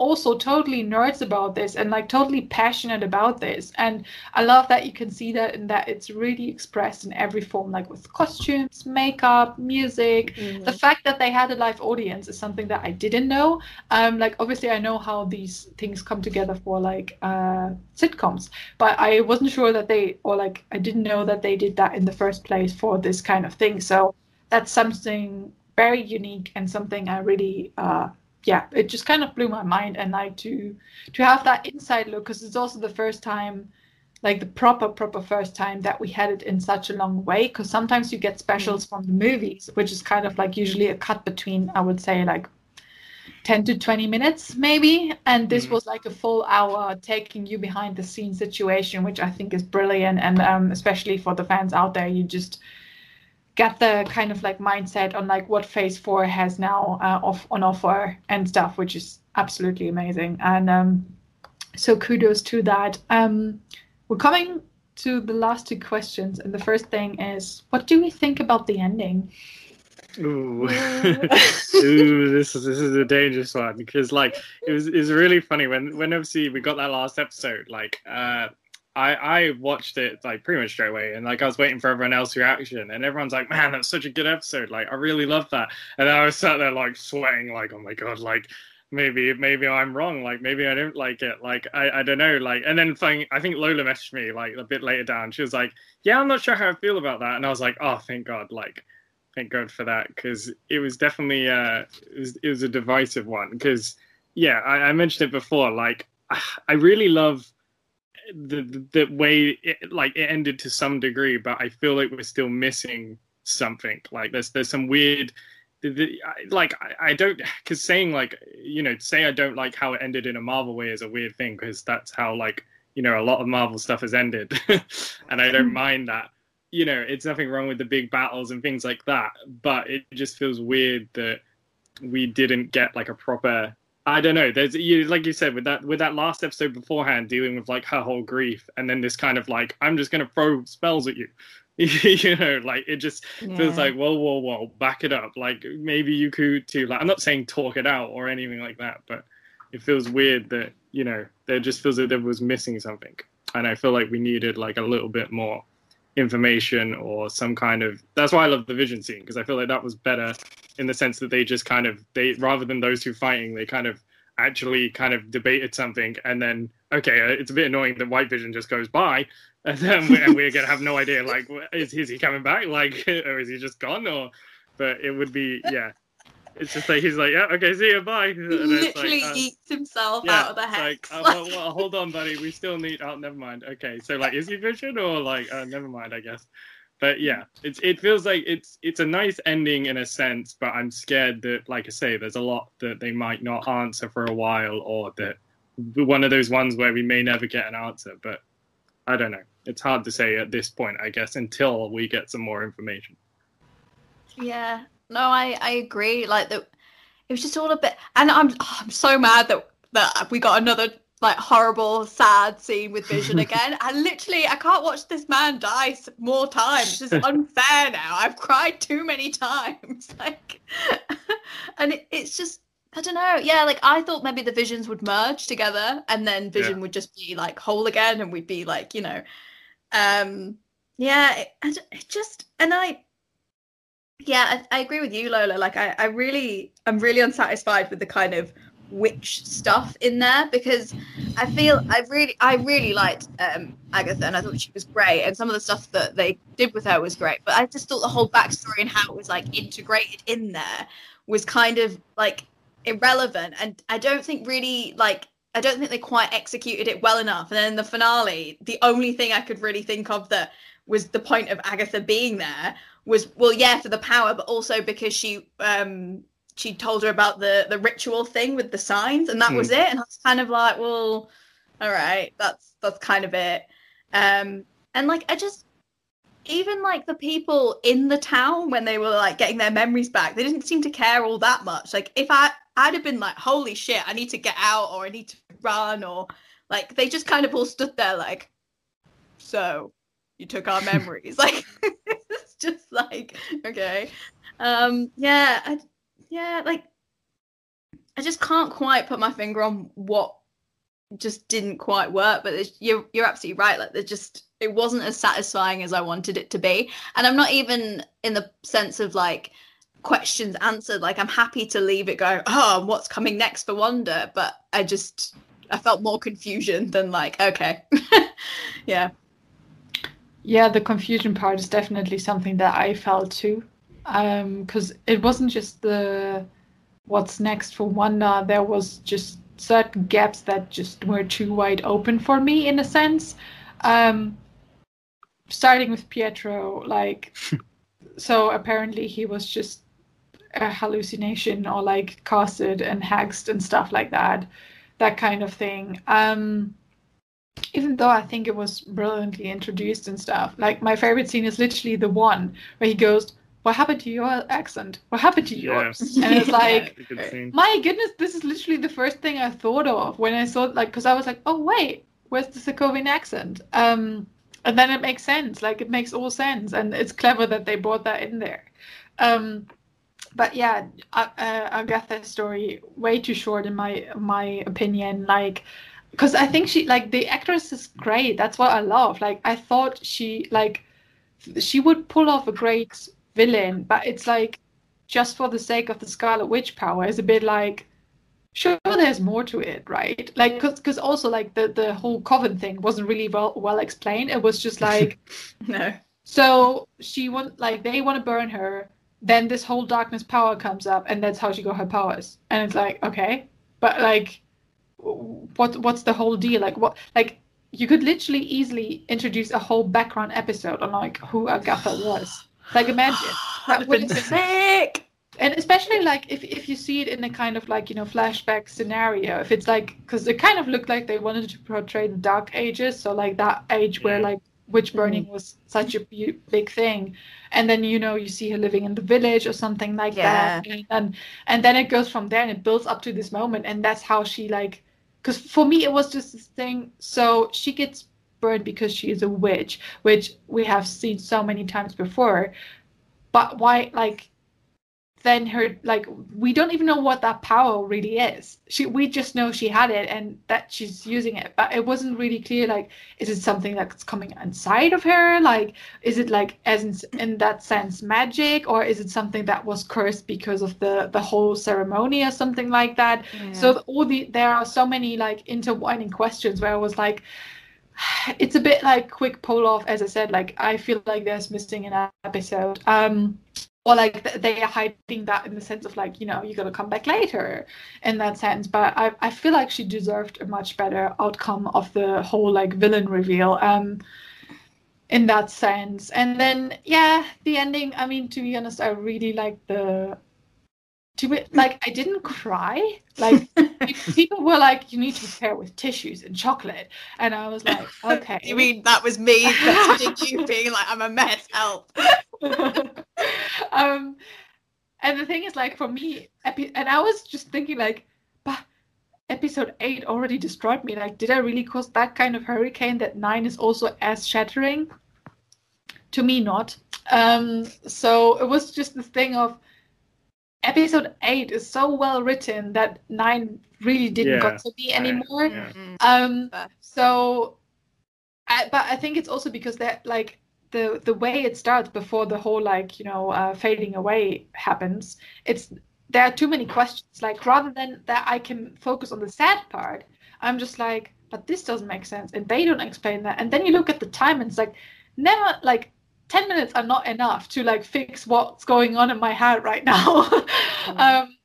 also totally nerds about this and like totally passionate about this. And i love that you can see that and that it's really expressed in every form like with costumes makeup music. Mm-hmm. the fact that they had a live audience is something that i didn't know. Um like obviously i know how these things come together for like uh sitcoms but i wasn't sure that they or like i didn't know that they did that in the first place for this kind of thing. So that's something very unique and something i really uh yeah, it just kind of blew my mind and like to to have that inside look because it's also the first time like the proper proper first time that we had it in such a long way because sometimes you get specials mm. from the movies which is kind of like usually a cut between i would say like 10 to 20 minutes maybe and this mm. was like a full hour taking you behind the scenes situation which i think is brilliant and um, especially for the fans out there you just get the kind of like mindset on like what phase four has now uh, off on offer and stuff which is absolutely amazing. And um, so kudos to that. Um, we're coming to the last two questions and the first thing is what do we think about the ending? Ooh. [laughs] Ooh, this is this is a dangerous one because like it was it was really funny when when obviously we got that last episode like uh I I watched it like pretty much straight away, and like I was waiting for everyone else's reaction, and everyone's like, "Man, that's such a good episode! Like, I really love that." And I was sat there like sweating, like, "Oh my god!" Like, maybe maybe I'm wrong. Like, maybe I don't like it. Like, I I don't know. Like, and then I think Lola messaged me like a bit later down. She was like, "Yeah, I'm not sure how I feel about that," and I was like, "Oh, thank God!" Like, thank God for that because it was definitely uh it was it was a divisive one because yeah, I, I mentioned it before. Like, [sighs] I really love the the way it, like it ended to some degree, but I feel like we're still missing something. Like there's there's some weird. The, the, like I, I don't because saying like you know say I don't like how it ended in a Marvel way is a weird thing because that's how like you know a lot of Marvel stuff has ended, [laughs] and I don't hmm. mind that. You know, it's nothing wrong with the big battles and things like that, but it just feels weird that we didn't get like a proper I don't know. There's you like you said with that with that last episode beforehand dealing with like her whole grief, and then this kind of like I'm just gonna throw spells at you. [laughs] you know, like it just yeah. feels like whoa, whoa, whoa, back it up. Like maybe you could too. Like I'm not saying talk it out or anything like that, but it feels weird that you know there just feels that there was missing something, and I feel like we needed like a little bit more information or some kind of that's why I love the vision scene because I feel like that was better in the sense that they just kind of they rather than those two fighting they kind of actually kind of debated something and then okay uh, it's a bit annoying that white vision just goes by [laughs] and then we're, and we're gonna have no idea like is, is he coming back? Like [laughs] or is he just gone or but it would be yeah it's just like he's like, yeah, okay, see you, bye. [laughs] He literally like, uh, eats himself yeah, out of the hex. Like, uh, well, [laughs] well, hold on, buddy, we still need. Oh, never mind. Okay, so like, is he Vision or like, uh, never mind, I guess. But yeah, it's it feels like it's it's a nice ending in a sense, but I'm scared that, like I say, there's a lot that they might not answer for a while, or that one of those ones where we may never get an answer. But I don't know. It's hard to say at this point, I guess, until we get some more information. Yeah, no, I I agree. Like that, it was just all a bit, and I'm oh, I'm so mad that that we got another like horrible, sad scene with Vision [laughs] again. and literally, I can't watch this man die more times. It's just [laughs] unfair now. I've cried too many times. [laughs] Like, and it, it's just I don't know. Yeah, like I thought maybe the visions would merge together, and then Vision yeah. would just be like whole again, and we'd be like, you know, um, yeah. It, it just and I yeah, I, I, agree with you, Lola. Like, I, I really, I'm really unsatisfied with the kind of witch stuff in there because I feel I really, I really liked um, Agatha and I thought she was great, and some of the stuff that they did with her was great. But I just thought the whole backstory and how it was like integrated in there was kind of like irrelevant, and I don't think really like I don't think they quite executed it well enough. And then in the finale, the only thing I could really think of that was the point of Agatha being there was well yeah for the power but also because she um she told her about the the ritual thing with the signs and that mm. was it. And I was kind of like well all right that's that's kind of it. Um and like I just even like the people in the town when they were like getting their memories back they didn't seem to care all that much. Like if I I'd have been like holy shit I need to get out or I need to run or like they just kind of all stood there like so you took our memories. [laughs] Like [laughs] just like okay. Um yeah I, yeah like i just can't quite put my finger on what just didn't quite work but you're you're absolutely right like there's just it wasn't as satisfying as i wanted it to be. And i'm not even in the sense of like questions answered like i'm happy to leave it go oh what's coming next for wanda but i just i felt more confusion than like okay. [laughs] Yeah yeah, the confusion part is definitely something that I felt too. Because um, it wasn't just the what's next for Wanda, there was just certain gaps that just were too wide open for me in a sense. Um, starting with Pietro, like, [laughs] so apparently he was just a hallucination or like casted and hexed and stuff like that, that kind of thing. Um, even though I think it was brilliantly introduced and stuff, like my favorite scene is literally the one where he goes, "What happened to your accent? What happened to yours?" Yes. [laughs] And it's [laughs] like, my goodness, this is literally the first thing I thought of when I saw like, because I was like, "Oh wait, where's the Sokovian accent?" Um, and then it makes sense. Like it makes all sense, and it's clever that they brought that in there. Um, but yeah, uh, uh, Agatha's story way too short in my my opinion. Like because I think she like the actress is great. That's what I love. Like I thought she like she would pull off a great villain, but it's like just for the sake of the Scarlet Witch power is a bit like sure there's more to it right like because also like the the whole coven thing wasn't really well well explained it was just like [laughs] no so she want like they want to burn her then this whole darkness power comes up and that's how she got her powers and it's like okay but like what what's the whole deal? Like what like you could literally easily introduce a whole background episode on like who Agatha was. Like imagine that would have been sick. And especially like if, if you see it in a kind of like you know flashback scenario, if it's like because it kind of looked like they wanted to portray the dark ages, so like that age where like witch burning mm. was such a big thing, and then you know you see her living in the village or something like yeah. that, and, and and then it goes from there and it builds up to this moment, and that's how she like because for me it was just this thing. So she gets burned because she is a witch, which we have seen so many times before. But why, like, then her like we don't even know what that power really is. She we just know she had it and that she's using it but it wasn't really clear like is it something that's coming inside of her? Like is it like as in, in that sense magic or is it something that was cursed because of the the whole ceremony or something like that? Yeah. so all the there are so many like intertwining questions where i was like [sighs] it's a bit like quick pull off as i said like i feel like there's missing an episode. Um or like they are hiding that in the sense of like you know you're gonna come back later in that sense. But i, I feel like she deserved a much better outcome of the whole like villain reveal um in that sense. And then yeah the ending i mean to be honest i really like the to be like I didn't cry. Like [laughs] people were like, you need to prepare with tissues and chocolate, and I was like, [laughs] okay. you mean that was me [laughs] messaging you being like, I'm a mess, help. um, and the thing is, like for me, epi- and I was just thinking like, but episode eight already destroyed me. Like, did I really cause that kind of hurricane that nine is also as shattering? To me, not. Um, so it was just the thing of episode eight is so well written that nine really didn't yeah. got to be anymore. Yeah. Um, so, I, but I think it's also because that like the the way it starts before the whole like you know uh, fading away happens. It's there are too many questions. Like rather than that, I can focus on the sad part. I'm just like, but this doesn't make sense, and they don't explain that. And then you look at the time, and it's like never like 10 minutes are not enough to like fix what's going on in my head right now. [laughs] Mm. um,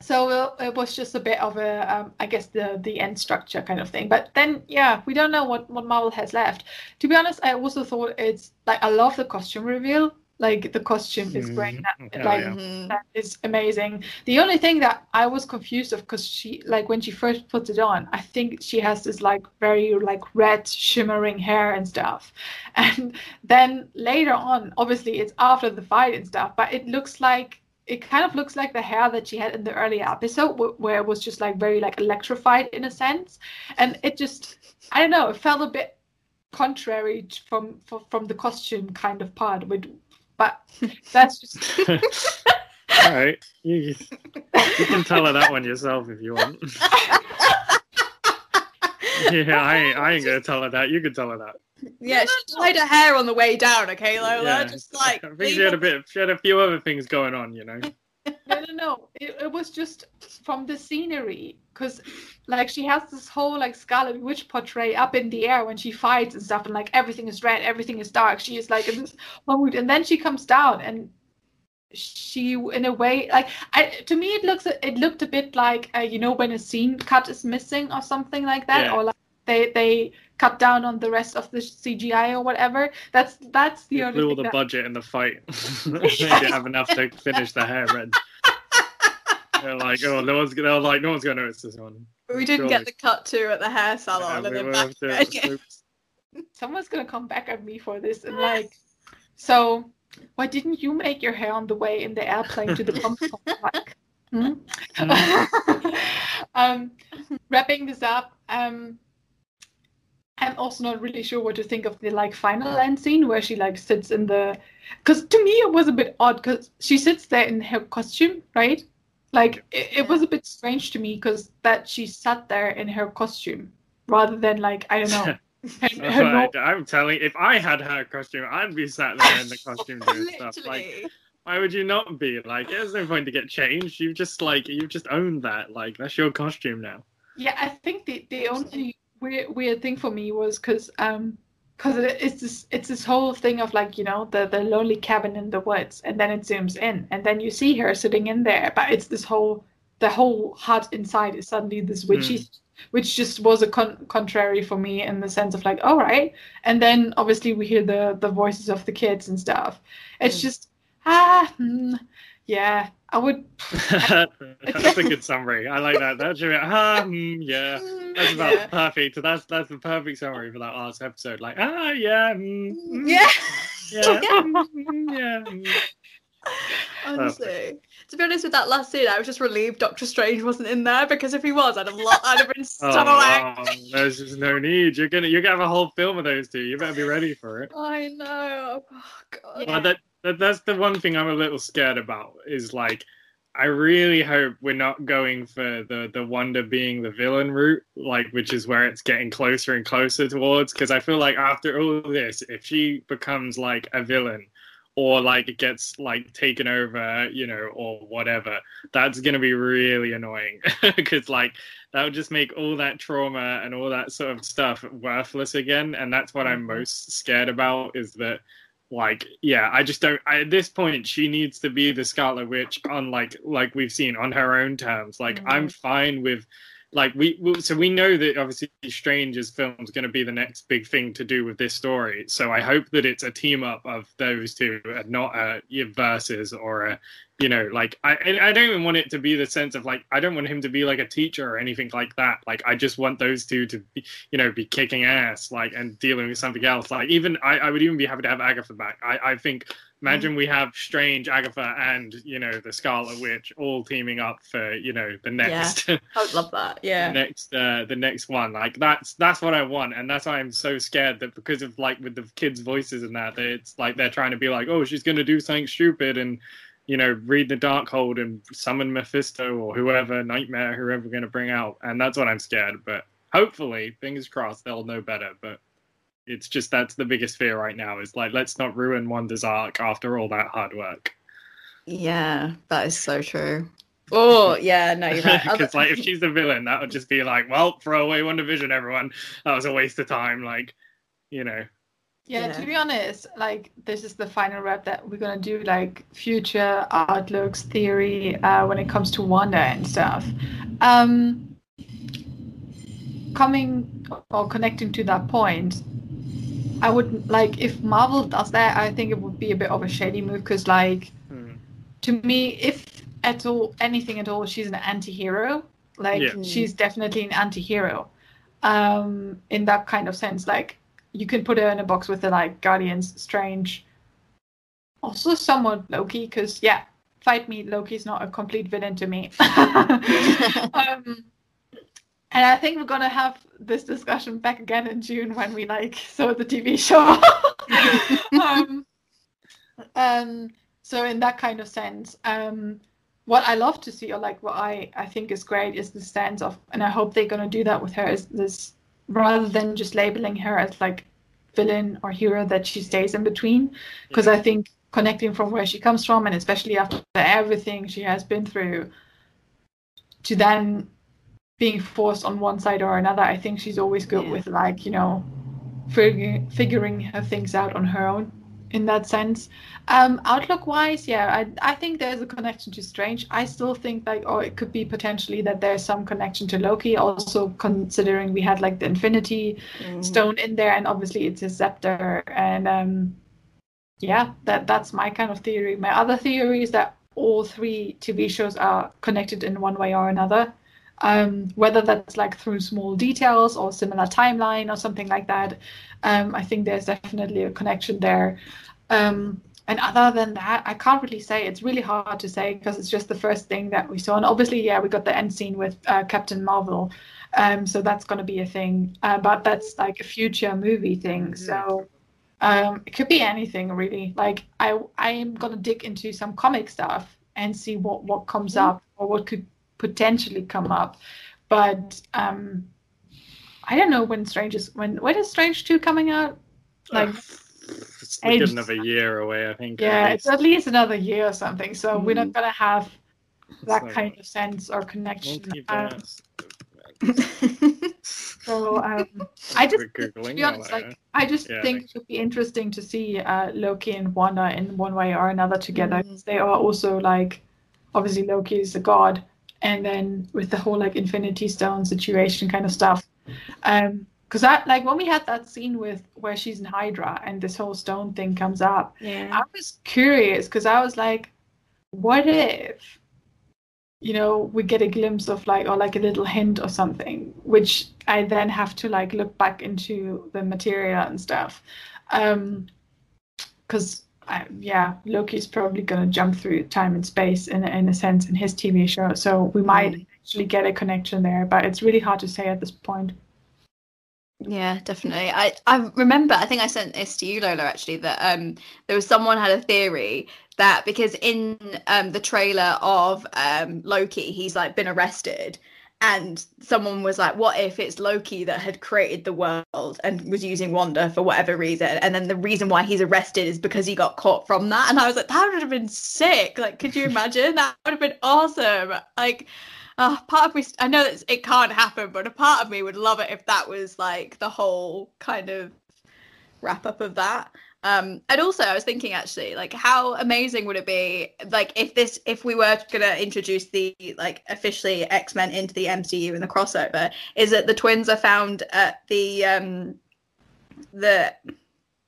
so it was just a bit of a um, I guess the the end structure kind of thing. But then yeah we don't know what what marvel has left. To be honest i also thought it's like i love the costume reveal like the costume is great. Mm-hmm. That, like yeah. Mm-hmm. that is amazing. The only thing that I was confused of because she like when she first put it on, I think she has this like very like red shimmering hair and stuff, [laughs] and then later on, obviously it's after the fight and stuff, but it looks like it kind of looks like the hair that she had in the earlier episode where it was just like very like electrified in a sense and it just i don't know it felt a bit contrary from from, from the costume kind of part with but [laughs] that's just. [laughs] [laughs] All right, you, you can tell her that one yourself if you want. yeah, I ain't, I ain't gonna tell her that. You can tell her that. Yeah, she dyed her hair on the way down. Okay, Lola, yeah. just like. I think she had a bit. She had a few other things going on, you know. No, no, no. It, it was just from the scenery, because like she has this whole like Scarlet Witch portray up in the air when she fights and stuff, and like everything is red, everything is dark. She is like in this mood, and then she comes down and she in a way like I, to me it looks it looked a bit like uh, you know when a scene cut is missing or something like that yeah. or like they they cut down on the rest of the CGI or whatever. That's that's the only. Blew all the that... budget in the fight. [laughs] [laughs] they didn't have enough to finish the hair red. They're like, oh, no one's gonna like, no one's gonna notice this one. We didn't Surely. get the cut to at the hair salon, yeah, and then back to, [laughs] Someone's gonna come back at me for this and like, so why didn't you make your hair on the way in the airplane to the Comic Like, hmm? mm. um, wrapping this up, um, I'm also not really sure what to think of the like final end scene where she like sits in the because to me it was a bit odd because she sits there in her costume, right? Like it, it was a bit strange to me because that she sat there in her costume rather than like I don't know. [laughs] Her, her I'm telling, if I had her costume, I'd be sat there in the [laughs] costume doing stuff. Like, why would you not be? Like, there's no point to get changed. You've just like you've just owned that. Like, that's your costume now. Yeah, I think the the only weird weird thing for me was because um because it, it's this it's this whole thing of like you know the the lonely cabin in the woods and then it zooms in and then you see her sitting in there but it's this whole the whole hut inside is suddenly this witchy mm. which just was a con- contrary for me in the sense of like all right and then obviously we hear the the voices of the kids and stuff it's mm. just ah hmm, yeah I would. [laughs] that's a good summary. I like that. That's your, um, yeah. That's about yeah. perfect. That's that's the perfect summary for that last episode. Like, ah, yeah, mm, mm yeah, yeah, [laughs] mm, yeah. Mm. Honestly, perfect. to be honest with that last scene, I was just relieved Doctor Strange wasn't in there because if he was, I'd have, lo- I'd have been [laughs] so oh, angry. There's just no need. You're gonna you're gonna have a whole film of those two. You better be ready for it. I know. Oh, God. Yeah. Well, that that, that's the one thing I'm a little scared about. Is like, I really hope we're not going for the the Wanda being the villain route, like which is where it's getting closer and closer towards. Because I feel like after all this, if she becomes like a villain, or like it gets like taken over, you know, or whatever, that's gonna be really annoying. [laughs] Because like that would just make all that trauma and all that sort of stuff worthless again. And that's what I'm Mm-hmm. most scared about is that like yeah i just don't I, at this point she needs to be the scarlet witch on like like we've seen on her own terms like Mm-hmm. i'm fine with like we so we know that obviously strange's film is going to be the next big thing to do with this story. So i hope that it's a team up of those two and not a versus or a you know like i i don't even want it to be the sense of like i don't want him to be like a teacher or anything like that. Like i just want those two to be you know be kicking ass like and dealing with something else. Like even i, I would even be happy to have agatha back. I i think imagine we have strange agatha and you know the scarlet witch all teaming up for you know the next Yeah, I would [laughs] love that. the Yeah. next uh the next one like that's that's what i want and that's why i'm so scared that because of like with the kids voices and that it's like they're trying to be like oh she's gonna do something stupid and you know read the Darkhold and summon mephisto or whoever nightmare whoever we're gonna bring out and that's what i'm scared but hopefully fingers crossed they'll know better but it's just that's the biggest fear right now is like let's not ruin wanda's arc after all that hard work Yeah, that is so true. Oh, yeah, no, you're right. [laughs] because like if she's the villain that would just be like well throw away WandaVision, everyone that was a waste of time like you know Yeah, Yeah. to be honest, like this is the final rep that we're gonna do like future outlooks theory uh, when it comes to Wanda and stuff. Um, coming or connecting to that point, I would like if Marvel does that, I think it would be a bit of a shady move because like hmm. to me, if at all anything at all, she's an anti-hero. Like Yeah. she's definitely an anti-hero. Um, in that kind of sense, like you can put her in a box with the like Guardians, Strange, also somewhat Loki, because yeah, fight me, Loki's not a complete villain to me. [laughs] um, and I think we're gonna have this discussion back again in June when we like saw the TV [laughs] show. [laughs] um, um, so in that kind of sense, um, what I love to see, or like what I I think is great, is the sense of, and I hope they're gonna do that with her, is this rather than just labeling her as like villain or hero that she stays in between, because I think connecting from where she comes from, and especially after everything she has been through, to then being forced on one side or another, I think she's always good Yeah. with like you know, figuring figuring her things out on her own in that sense. Um, outlook wise, yeah, I I think there's a connection to Strange. I still think like, or it could be potentially that there's some connection to Loki. Also considering we had like the Infinity Mhm. Stone in there, and obviously it's his scepter, and um, yeah, that that's my kind of theory. My other theory is that all three TV shows are connected in one way or another. Um, whether that's like through small details or similar timeline or something like that, um, I think there's definitely a connection there. Um, and other than that, I can't really say. It's really hard to say because it's just the first thing that we saw. And obviously, yeah, we got the end scene with uh, Captain Marvel, um, so that's going to be a thing. Uh, but that's like a future movie thing. So um, it could be anything really. Like I, I am going to dig into some comic stuff and see what what comes up or what could potentially come up. But um, I don't know when Strange is when when is Strange two coming out? Like it's like ages. another year away i think yeah, least. it's at least another year or something. So we're not gonna have that like- kind of sense or connection. Um, [laughs] so um, I just to be honest, like I just Yeah, think it would be interesting to see uh, Loki and Wanda in one way or another together. 'cause They are also like obviously Loki is a god, and then with the whole like Infinity Stone situation kind of stuff. Um, because I like when we had that scene with where she's in Hydra and this whole stone thing comes up. yeah. I was curious because I was like, what if, you know, we get a glimpse of like, or like a little hint or something, which I then have to like look back into the material and stuff. Um, because yeah, Loki's probably gonna jump through time and space in in a sense in his TV show, so we might Mm. actually get a connection there, but it's really hard to say at this point. Yeah, definitely. I, I remember, I think I sent this to you, Lola, actually, that um there was someone had a theory that because in um the trailer of um Loki, he's like been arrested and someone was like, "What if it's Loki that had created the world and was using Wanda for whatever reason?" And then the reason why he's arrested is because he got caught from that. And I was like, "That would have been sick! Like, could you imagine? that would have been awesome!" Like, uh, part of me, I know that it can't happen, but a part of me would love it if that was like the whole kind of wrap up of that. Um, and also, I was thinking actually, like, how amazing would it be, like, if this, if we were gonna introduce the like officially X Men into the MCU in the crossover, is that the twins are found at the um, the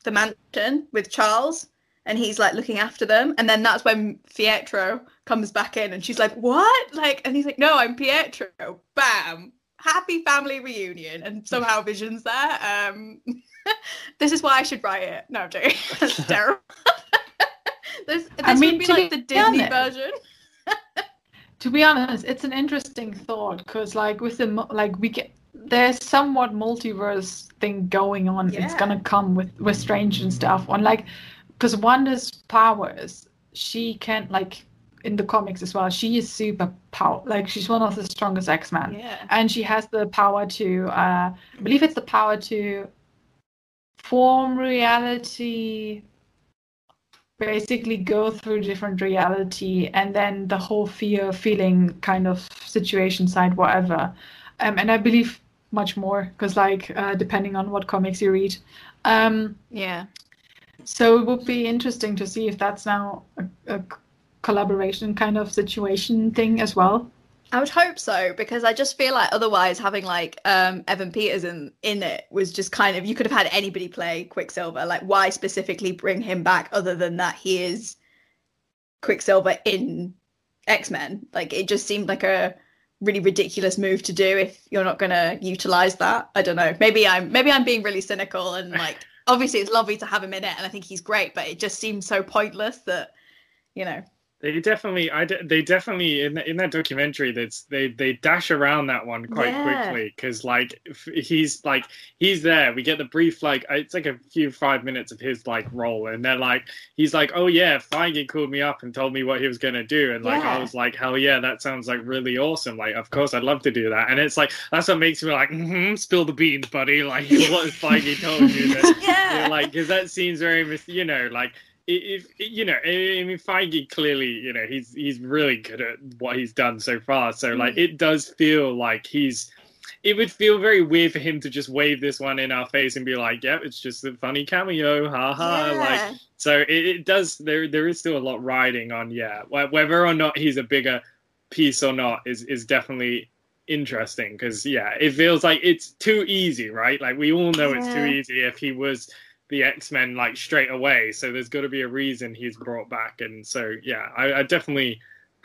the mansion with Charles, and he's like looking after them, and then that's when Pietro comes back in, and she's like, "What?" Like, and he's like, "No, I'm Pietro." Bam, happy family reunion, and somehow Vision's there. Um, [laughs] this is why I should write it. No, I'm joking. [laughs] That's [laughs] terrible. this this I mean, would be like be the Disney honest, version. to be honest, it's an interesting thought because, like, with the like, we get there's somewhat multiverse thing going on. Yeah. It's gonna come with with Strange and stuff. On like, because Wanda's powers, she can like in the comics as well. She is super power. Like she's one of the strongest X Men. Yeah. And she has the power to, uh, I believe it's the power to form reality basically go through different reality and then the whole fear feeling kind of situation side whatever um, and i believe much more because like uh, depending on what comics you read um, yeah so it would be interesting to see if that's now a, a collaboration kind of situation thing as well I would hope so because I just feel like otherwise having like um, Evan Peters in, in it was just kind of you could have had anybody play Quicksilver. Like why specifically bring him back other than that he is Quicksilver in X Men? Like it just seemed like a really ridiculous move to do if you're not going to utilize that. I don't know. Maybe I'm maybe I'm being really cynical and [laughs] like obviously it's lovely to have him in it and I think he's great, but it just seems so pointless that you know they definitely, I de- they definitely in in that documentary that's they they dash around that one quite yeah. quickly because like he's like he's there. We get the brief like it's like a few five minutes of his like role, and they're like he's like, oh yeah, Feige called me up and told me what he was gonna do, and like yeah. I was like, hell yeah, that sounds like really awesome. Like of course I'd love to do that, and it's like that's what makes me like mm-hmm, spill the beans, buddy. [laughs] Like what Feige told you that, [laughs] yeah, like because that seems very you know like if you know, I mean, Feige clearly, you know, he's he's really good at what he's done so far. So like, mm. it does feel like he's. It would feel very weird for him to just wave this one in our face and be like, "Yep, yeah, it's just a funny cameo, ha ha." Yeah. Like, so it, it, does. There there is still a lot riding on. Yeah, whether or not he's a bigger piece or not is is definitely interesting because yeah, it feels like it's too easy, right? Like we all know yeah. it's too easy. If he was the X Men like straight away. So there's got to be a reason he's brought back. And so yeah, I, I definitely.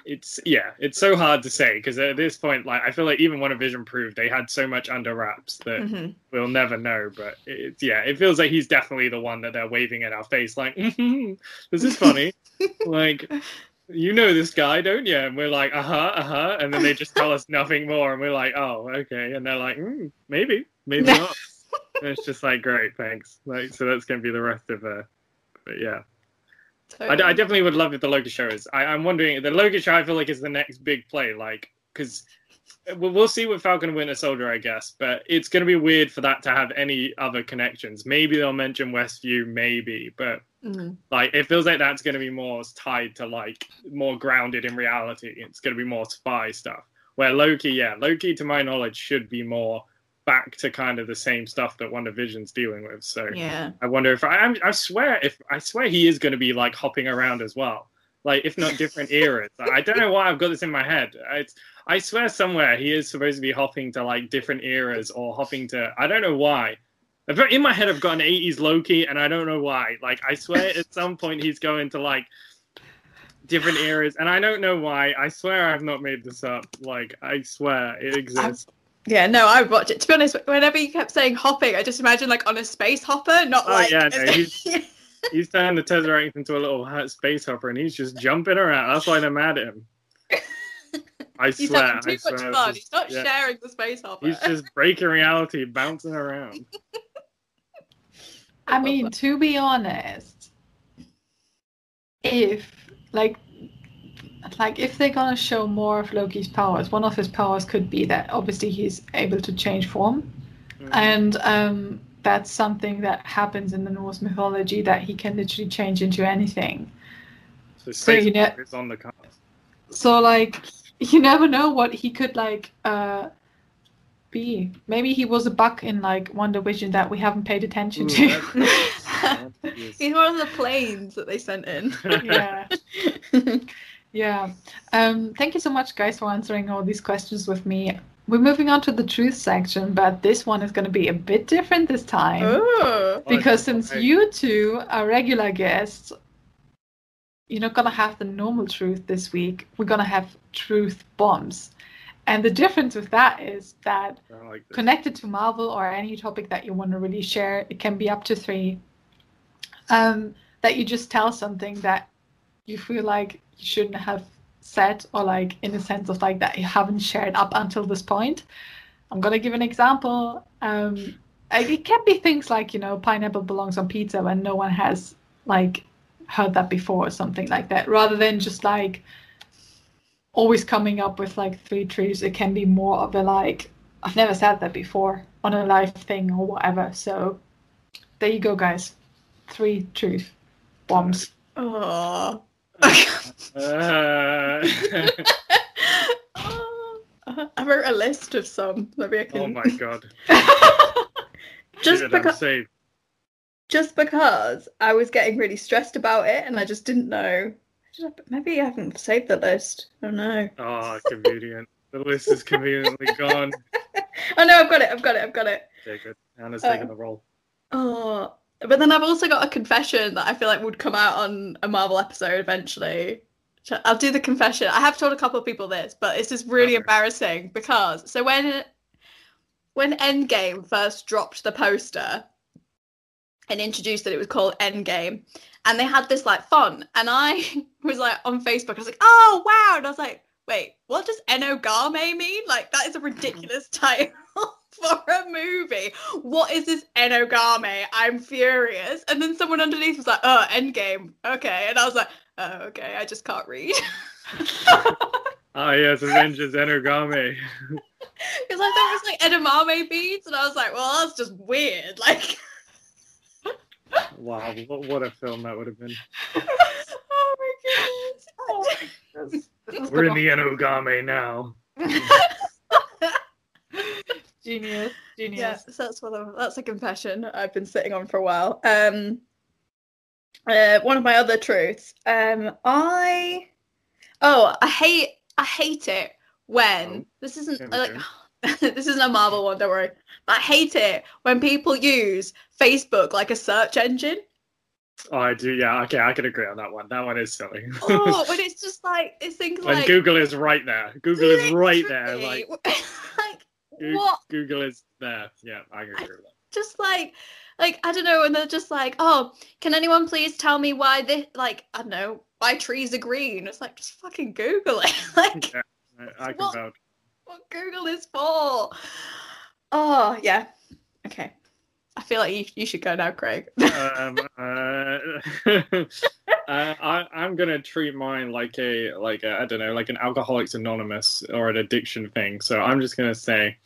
It's yeah, it's so hard to say because at this point, like I feel like even when a Vision proved, they had so much under wraps that mm-hmm. we'll never know. But it's yeah, it feels like he's definitely the one that they're waving in our face, like mm-hmm, [laughs] this is funny, [laughs] like you know this guy, don't you? And we're like, uh huh, uh huh, and then they just tell us nothing more, and we're like, oh, okay, and they're like, mm, maybe, maybe [laughs] not it's just like great, thanks. Like so that's gonna be the rest of uh but yeah. Totally. I, I, definitely would love if the Loki show is. I, am wondering the Loki show. I feel like is the next big play, like because we'll, we'll see with Falcon and Winter Soldier, I guess. But it's going to be weird for that to have any other connections. Maybe they'll mention Westview, maybe, but mm-hmm. like it feels like that's going to be more tied to like more grounded in reality. It's going to be more spy stuff. Where Loki, yeah, Loki, to my knowledge, should be more back to kind of the same stuff that WandaVision's dealing with. So yeah, I wonder if I, I swear if I swear he is going to be like hopping around as well, like if not different [laughs] eras. I don't know why I've got this in my head. It's I swear somewhere he is supposed to be hopping to like different eras or hopping to I don't know why. In my head, I've got an 80s Loki, and I don't know why. Like, I swear at some point he's going to like different eras, and I don't know why. I swear I've not made this up. Like, I swear it exists. Yeah, no, I would watch it. To be honest, whenever you kept saying hopping, I just imagine like on a space hopper, not oh, like. yeah, no, he's, [laughs] he's turning the Tesseract into a little space hopper, and he's just jumping around. That's why they're mad at him. [laughs] I He's swear. having too I much swear, fun. this is- He's not yeah. sharing the space hopper. He's just [laughs] breaking reality, bouncing around. I mean, to be honest, if like like if they're gonna show more of Loki's powers, one of his powers could be that obviously he's able to change form, Mm. and um, that's something that happens in the Norse mythology that he can literally change into anything. So, So you Space know- is on the card. So like you never know what he could like uh be. Maybe he was a buck in like WandaVision that we haven't paid attention Ooh, to. [laughs] He's one of the planes that they sent in. yeah. [laughs] [laughs] Yeah. Um, thank you so much, guys, for answering all these questions with me. We're moving on to the truth section, but this one is going to be a bit different this time. oh. Because since Okay. you two are regular guests, you're not going to have the normal truth this week. We're going to have truth bombs. And the difference with that is that like connected to Marvel or any topic that you want to really share, it can be up to three. Um, that you just tell something that you feel like you shouldn't have said, or like in the sense of like that you haven't shared up until this point. I'm gonna give an example. Um, it can be things like you know pineapple belongs on pizza when no one has like heard that before or something like that, rather than just like always coming up with like three truths. It can be more of a like I've never said that before on a live thing or whatever. So there you go, guys. Three truth bombs. Oh. Uh, [laughs] I wrote a list of some. Maybe I can. oh my god. [laughs] just because, just because I was getting really stressed about it, and I just didn't know. Maybe I haven't saved the list. I don't know. Oh, convenient. The list is conveniently gone. [laughs] Oh no, I've got it. I've got it. I've got it. Okay, good. Anna's Oh. taking the role. Oh, but then I've also got a confession that I feel like would come out on a Marvel episode eventually. I'll do the confession. I have told a couple of people this, but it's just really Okay. embarrassing because so when when Endgame first dropped the poster and introduced that it was called Endgame, and they had this like font, and I [laughs] was like on Facebook, I was like, oh wow, and I was like, wait, what does Enogame mean? Like that is a ridiculous [laughs] title [laughs] for a movie. What is this Enogame? I'm furious. And then someone underneath was like, oh, Endgame. Okay. And I was like, oh, okay, I just can't read. [laughs] Ah, yes, Avengers Energame. Because [laughs] I thought it was like edamame beads, and I was like, well, that's just weird. Like, Wow, what, what a film that would have been. oh my goodness. We're in the Enogame now. Genius, genius. yeah, so that's one of that's a confession I've been sitting on for a while. Um, uh, one of my other truths. Um, I oh, I hate I hate it when Oh, this isn't like [laughs] this isn't a Marvel one. Don't worry. But I hate it when people use Facebook like a search engine. Oh, I do, yeah, okay, I can agree on that one. That one is silly. Oh, when [laughs] it's just like it's things when like Google is right there. Google is right there. Like, [laughs] what Google is there. Yeah, I can agree with that. just like like I don't know, and they're just like, oh, can anyone please tell me why this like I don't know why trees are green? It's like just fucking Google it. [laughs] like Yeah, I, I can What? vouch. what Google is for. Oh yeah. Okay. I feel like you, you should go now, Craig. [laughs] um, uh, [laughs] uh, I, I'm gonna treat mine like a like a, I don't know like an Alcoholics Anonymous or an addiction thing. So I'm just gonna say,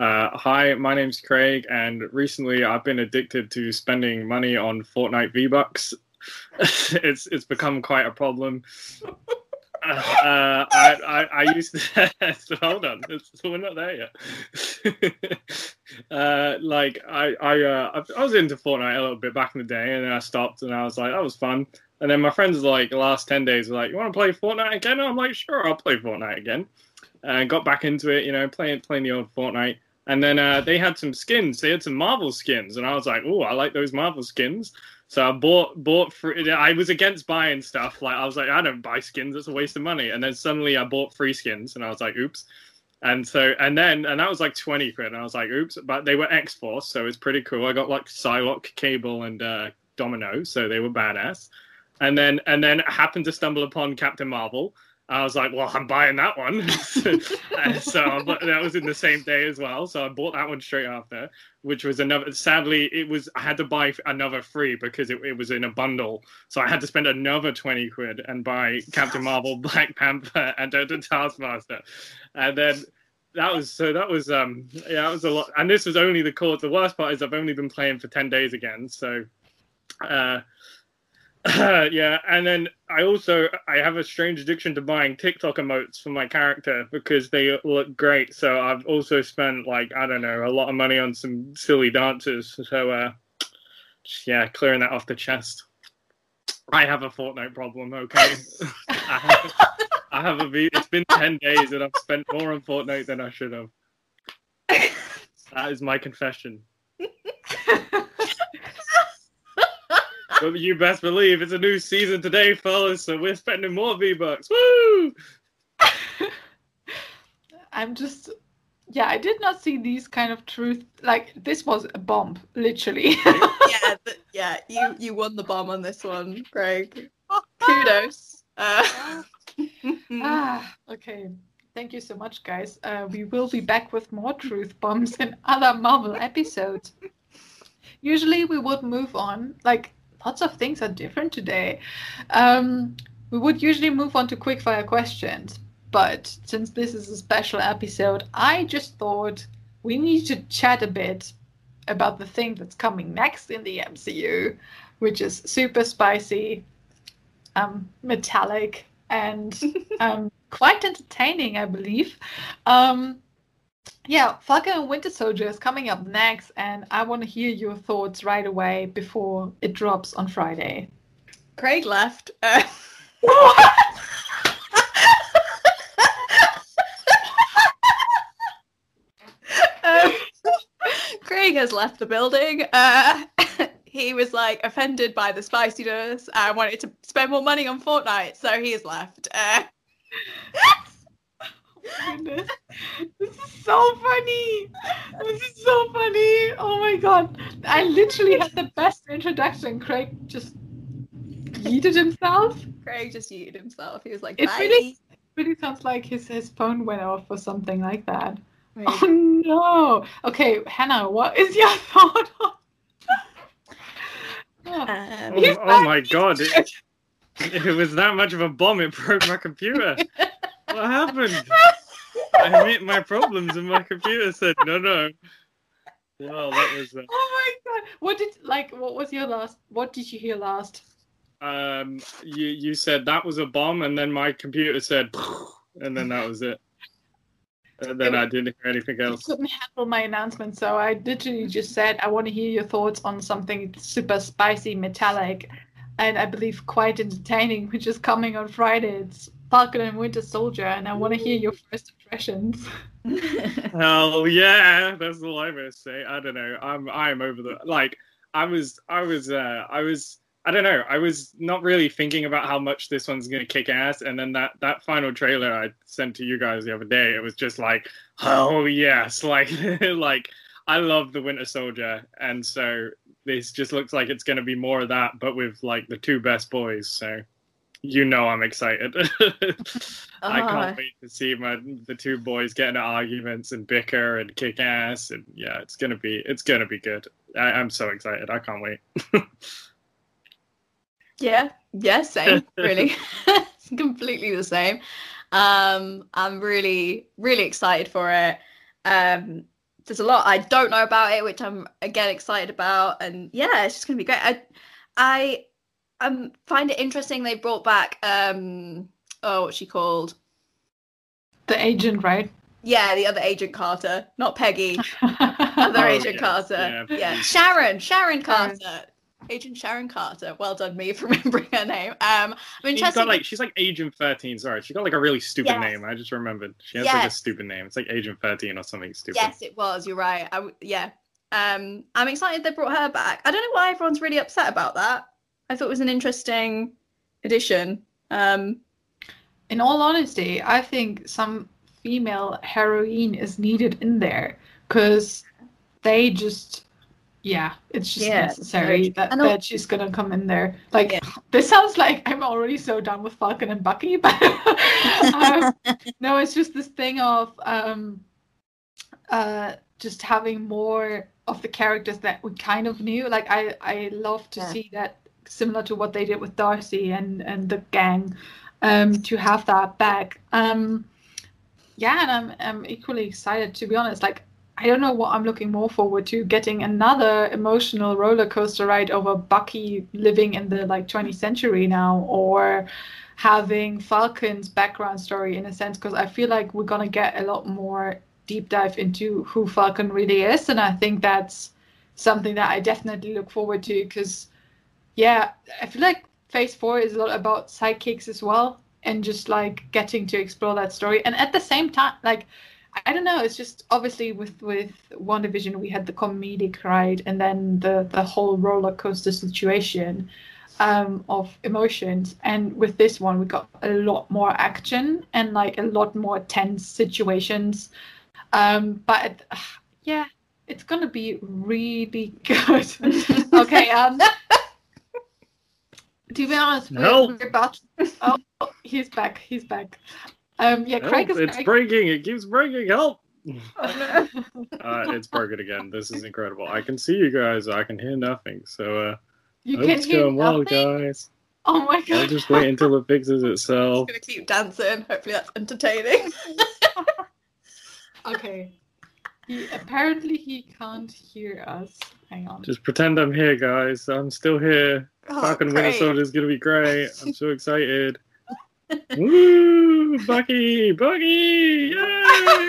uh, hi, my name's Craig, and recently I've been addicted to spending money on Fortnite V Bucks. [laughs] it's it's become quite a problem. Uh, I, I I used to hold on, it's, we're not there yet. [laughs] uh, like I I uh I, was into Fortnite a little bit back in the day, and then I stopped, and I was like that was fun. And then my friends like the last ten days were like, "You want to play Fortnite again?" And I'm like, "Sure, I'll play Fortnite again." And got back into it, you know, playing playing the old Fortnite. And then uh, they had some skins. They had some Marvel skins, and I was like, "Oh, I like those Marvel skins." So I bought bought free. I was against buying stuff. Like I was like, I don't buy skins. It's a waste of money. And then suddenly I bought free skins, and I was like, oops. And so and then and that was like twenty quid, and I was like, oops. But they were X Force, so it's pretty cool. I got like Psylocke, Cable, and uh, Domino, so they were badass. And then and then happened to stumble upon Captain Marvel. I was like, well, I'm buying that one. [laughs] so, so that was in the same day as well. So I bought that one straight after, which was another. Sadly, it was I had to buy another free because it, it was in a bundle. So I had to spend another twenty quid and buy Captain Marvel, [laughs] Black Panther, and the Taskmaster, and then that was so that was um yeah that was a lot. And this was only the cause. The worst part is I've only been playing for ten days again. So. uh [clears throat] yeah, and then I also I have a strange addiction to buying TikTok emotes for my character because they look great. So I've also spent like I don't know a lot of money on some silly dances. So uh, yeah, clearing that off the chest. I have a Fortnite problem. Okay, [laughs] I have, I have a. It's been ten days and I've spent more on Fortnite than I should have. [laughs] That is my confession. [laughs] but you best believe it's a new season today, fellas. So we're spending more V Bucks. Woo! [laughs] I'm just, yeah, I did not see these kind of truth. Like this was a bomb, literally. [laughs] yeah, but, yeah, you you won the bomb on this one, Greg. [laughs] Kudos. Uh, ah, okay. Thank you so much, guys. Uh, we will be back with more truth bombs in other Marvel episodes. Usually, we would move on. Like lots of things are different today. Um, we would usually move on to quickfire questions, but since this is a special episode, I just thought we need to chat a bit about the thing that's coming next in the MCU, which is super spicy, um, metallic, and [laughs] um, quite entertaining, I believe. Um, yeah, Falcon and Winter Soldier is coming up next, and I want to hear your thoughts right away before it drops on Friday. Craig left. Uh... [laughs] Craig has left the building. Uh, [laughs] he was like offended by the spiciness and wanted to spend more money on Fortnite, so he has left. Uh, goodness. This is so funny. This is so funny. Oh my god. I literally had the best introduction. Craig just yeeted himself. Craig just yeeted himself. He was like, it really, really sounds like his, his phone went off or something like that. Maybe. Oh no. Okay, Hannah, what is your [laughs] thought on um, oh, oh my god. It, it was that much of a bomb, it broke my computer. [laughs] what happened? I admit my problems, and my computer said no, no. Well, that was. Uh... Oh my god! What did like? What was your last? What did you hear last? Um, you you said that was a bomb, and then my computer said, and then that was it. And then I didn't hear anything else. I couldn't handle my announcement, so I literally just said, "I want to hear your thoughts on something super spicy, metallic, and I believe quite entertaining, which is coming on Friday. It's Falcon and Winter Soldier, and I want to hear your first impressions. [laughs] Hell yeah, that's all I'm gonna say. I don't know. I'm I'm over the like. I was I was uh I was I don't know. I was not really thinking about how much this one's gonna kick ass, and then that that final trailer I sent to you guys the other day, it was just like, oh yes, [laughs] like like I love the Winter Soldier, and so this just looks like it's gonna be more of that, but with like the two best boys. So you know I'm excited. [laughs] I can't uh-huh. wait to see my the two boys get into arguments and bicker and kick ass and yeah, it's gonna be it's gonna be good. I, I'm so excited. I can't wait. [laughs] yeah, yeah, same. Really, [laughs] completely the same. Um, I'm really really excited for it. Um, there's a lot I don't know about it, which I'm again excited about, and yeah, it's just gonna be great. I I um find it interesting they brought back um oh what's she called? The agent right? Yeah the other agent carter not peggy. [laughs] Other oh, agent carter. yeah. yeah. sharon sharon carter. Agent sharon carter. Well done me for [laughs] remembering her name. Um i mean she's got like she's like agent 13 sorry. She got like a really stupid yes. name. I just remembered. She has yes. like a stupid name. It's like agent 13 or something stupid. Yes it was. You're right. I, yeah. Um i'm excited they brought her back. I don't know why everyone's really upset about that I thought it was an interesting addition. Um, in all honesty, I think some female heroine is needed in there because they just yeah, it's just yeah, necessary that, that she's gonna come in there. Like yeah. [laughs] this sounds like I'm already so done with Falcon and Bucky, [laughs] but um, [laughs] no, it's just this thing of um, uh, just having more of the characters that we kind of knew. Like I, I love to yeah. see that similar to what they did with Darcy and and the gang, um, to have that back. Um, yeah, and I'm I'm equally excited to be honest. Like I don't know what I'm looking more forward to getting another emotional roller coaster ride over Bucky living in the like 20th century now or having Falcon's background story in a sense because I feel like we're to get a lot more deep dive into who Falcon really is and I think that's something that I definitely look forward to because yeah, I feel like phase 4 is a lot about sidekicks as well and just like getting to explore that story and at the same time like I don't know. It's just obviously with with WandaVision we had the comedic ride and then the the whole roller coaster situation um, of emotions, and with this one we got a lot more action and like a lot more tense situations. Um, but uh, [sighs] yeah, it's gonna be really [laughs] good. [laughs] okay. Um, to be honest, no. we're, we're about. Oh, he's back. He's back. Um, yeah, Craig Help, is. It's Craig. breaking. It keeps breaking. Help! [laughs] uh, it's broken again. This is incredible. I can see you guys. I can hear nothing. So uh, you can it's hear going well, guys. Oh my god! I'll just wait until it fixes itself. I'm gonna keep dancing. Hopefully that's entertaining. [laughs] okay. He apparently he can't hear us. Hang on. Just pretend I'm here, guys. I'm still here. Oh, Fucking Minnesota is gonna be great. I'm so excited. [laughs] Woo! Bucky! Bucky! Yay! [laughs]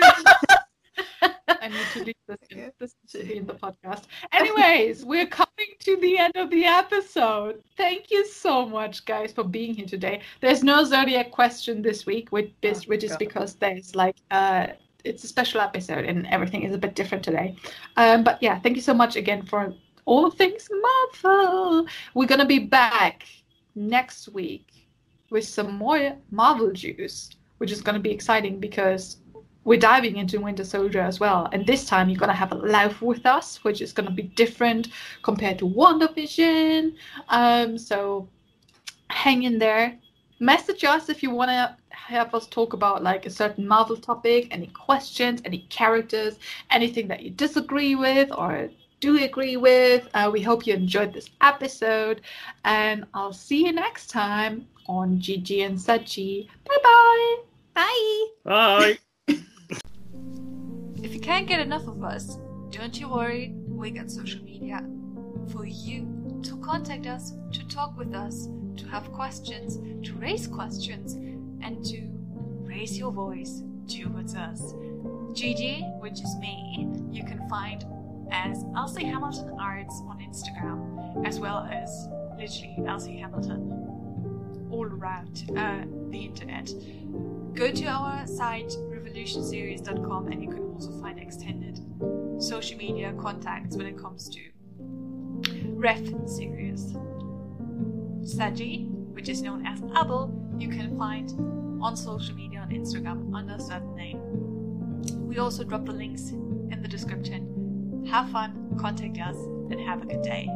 I need to leave this in. This should be in the podcast. Anyways, we're coming to the end of the episode. Thank you so much, guys, for being here today. There's no zodiac question this week, which is, oh, which is because there's like uh it's a special episode and everything is a bit different today. Um, but yeah, thank you so much again for all things Marvel. We're gonna be back next week with some more Marvel juice, which is to be exciting because we're diving into Winter Soldier as well. And this time you're to have a live with us, which is to be different compared to WandaVision. Um, so hang in there. Message us if you want to have us talk about like a certain Marvel topic, any questions, any characters, anything that you disagree with or do agree with. Uh, we hope you enjoyed this episode, and I'll see you next time on Gigi and Sachi. Bye-bye. Bye. Bye. [laughs] if you can't get enough of us, don't you worry, we got social media for you to contact us, to talk with us, to have questions, to raise questions, and to raise your voice towards us. Gigi, which is me, you can find as Elsie Hamilton Arts on Instagram, as well as literally Elsie Hamilton all around uh, the internet. Go to our site revolutionseries.com and you can also find extended social media contacts when it comes to Ref series. Saji, which is known as Abel, you can find on social media on Instagram under a certain name. We also drop the links in the description. Have fun, contact us, and have a good day.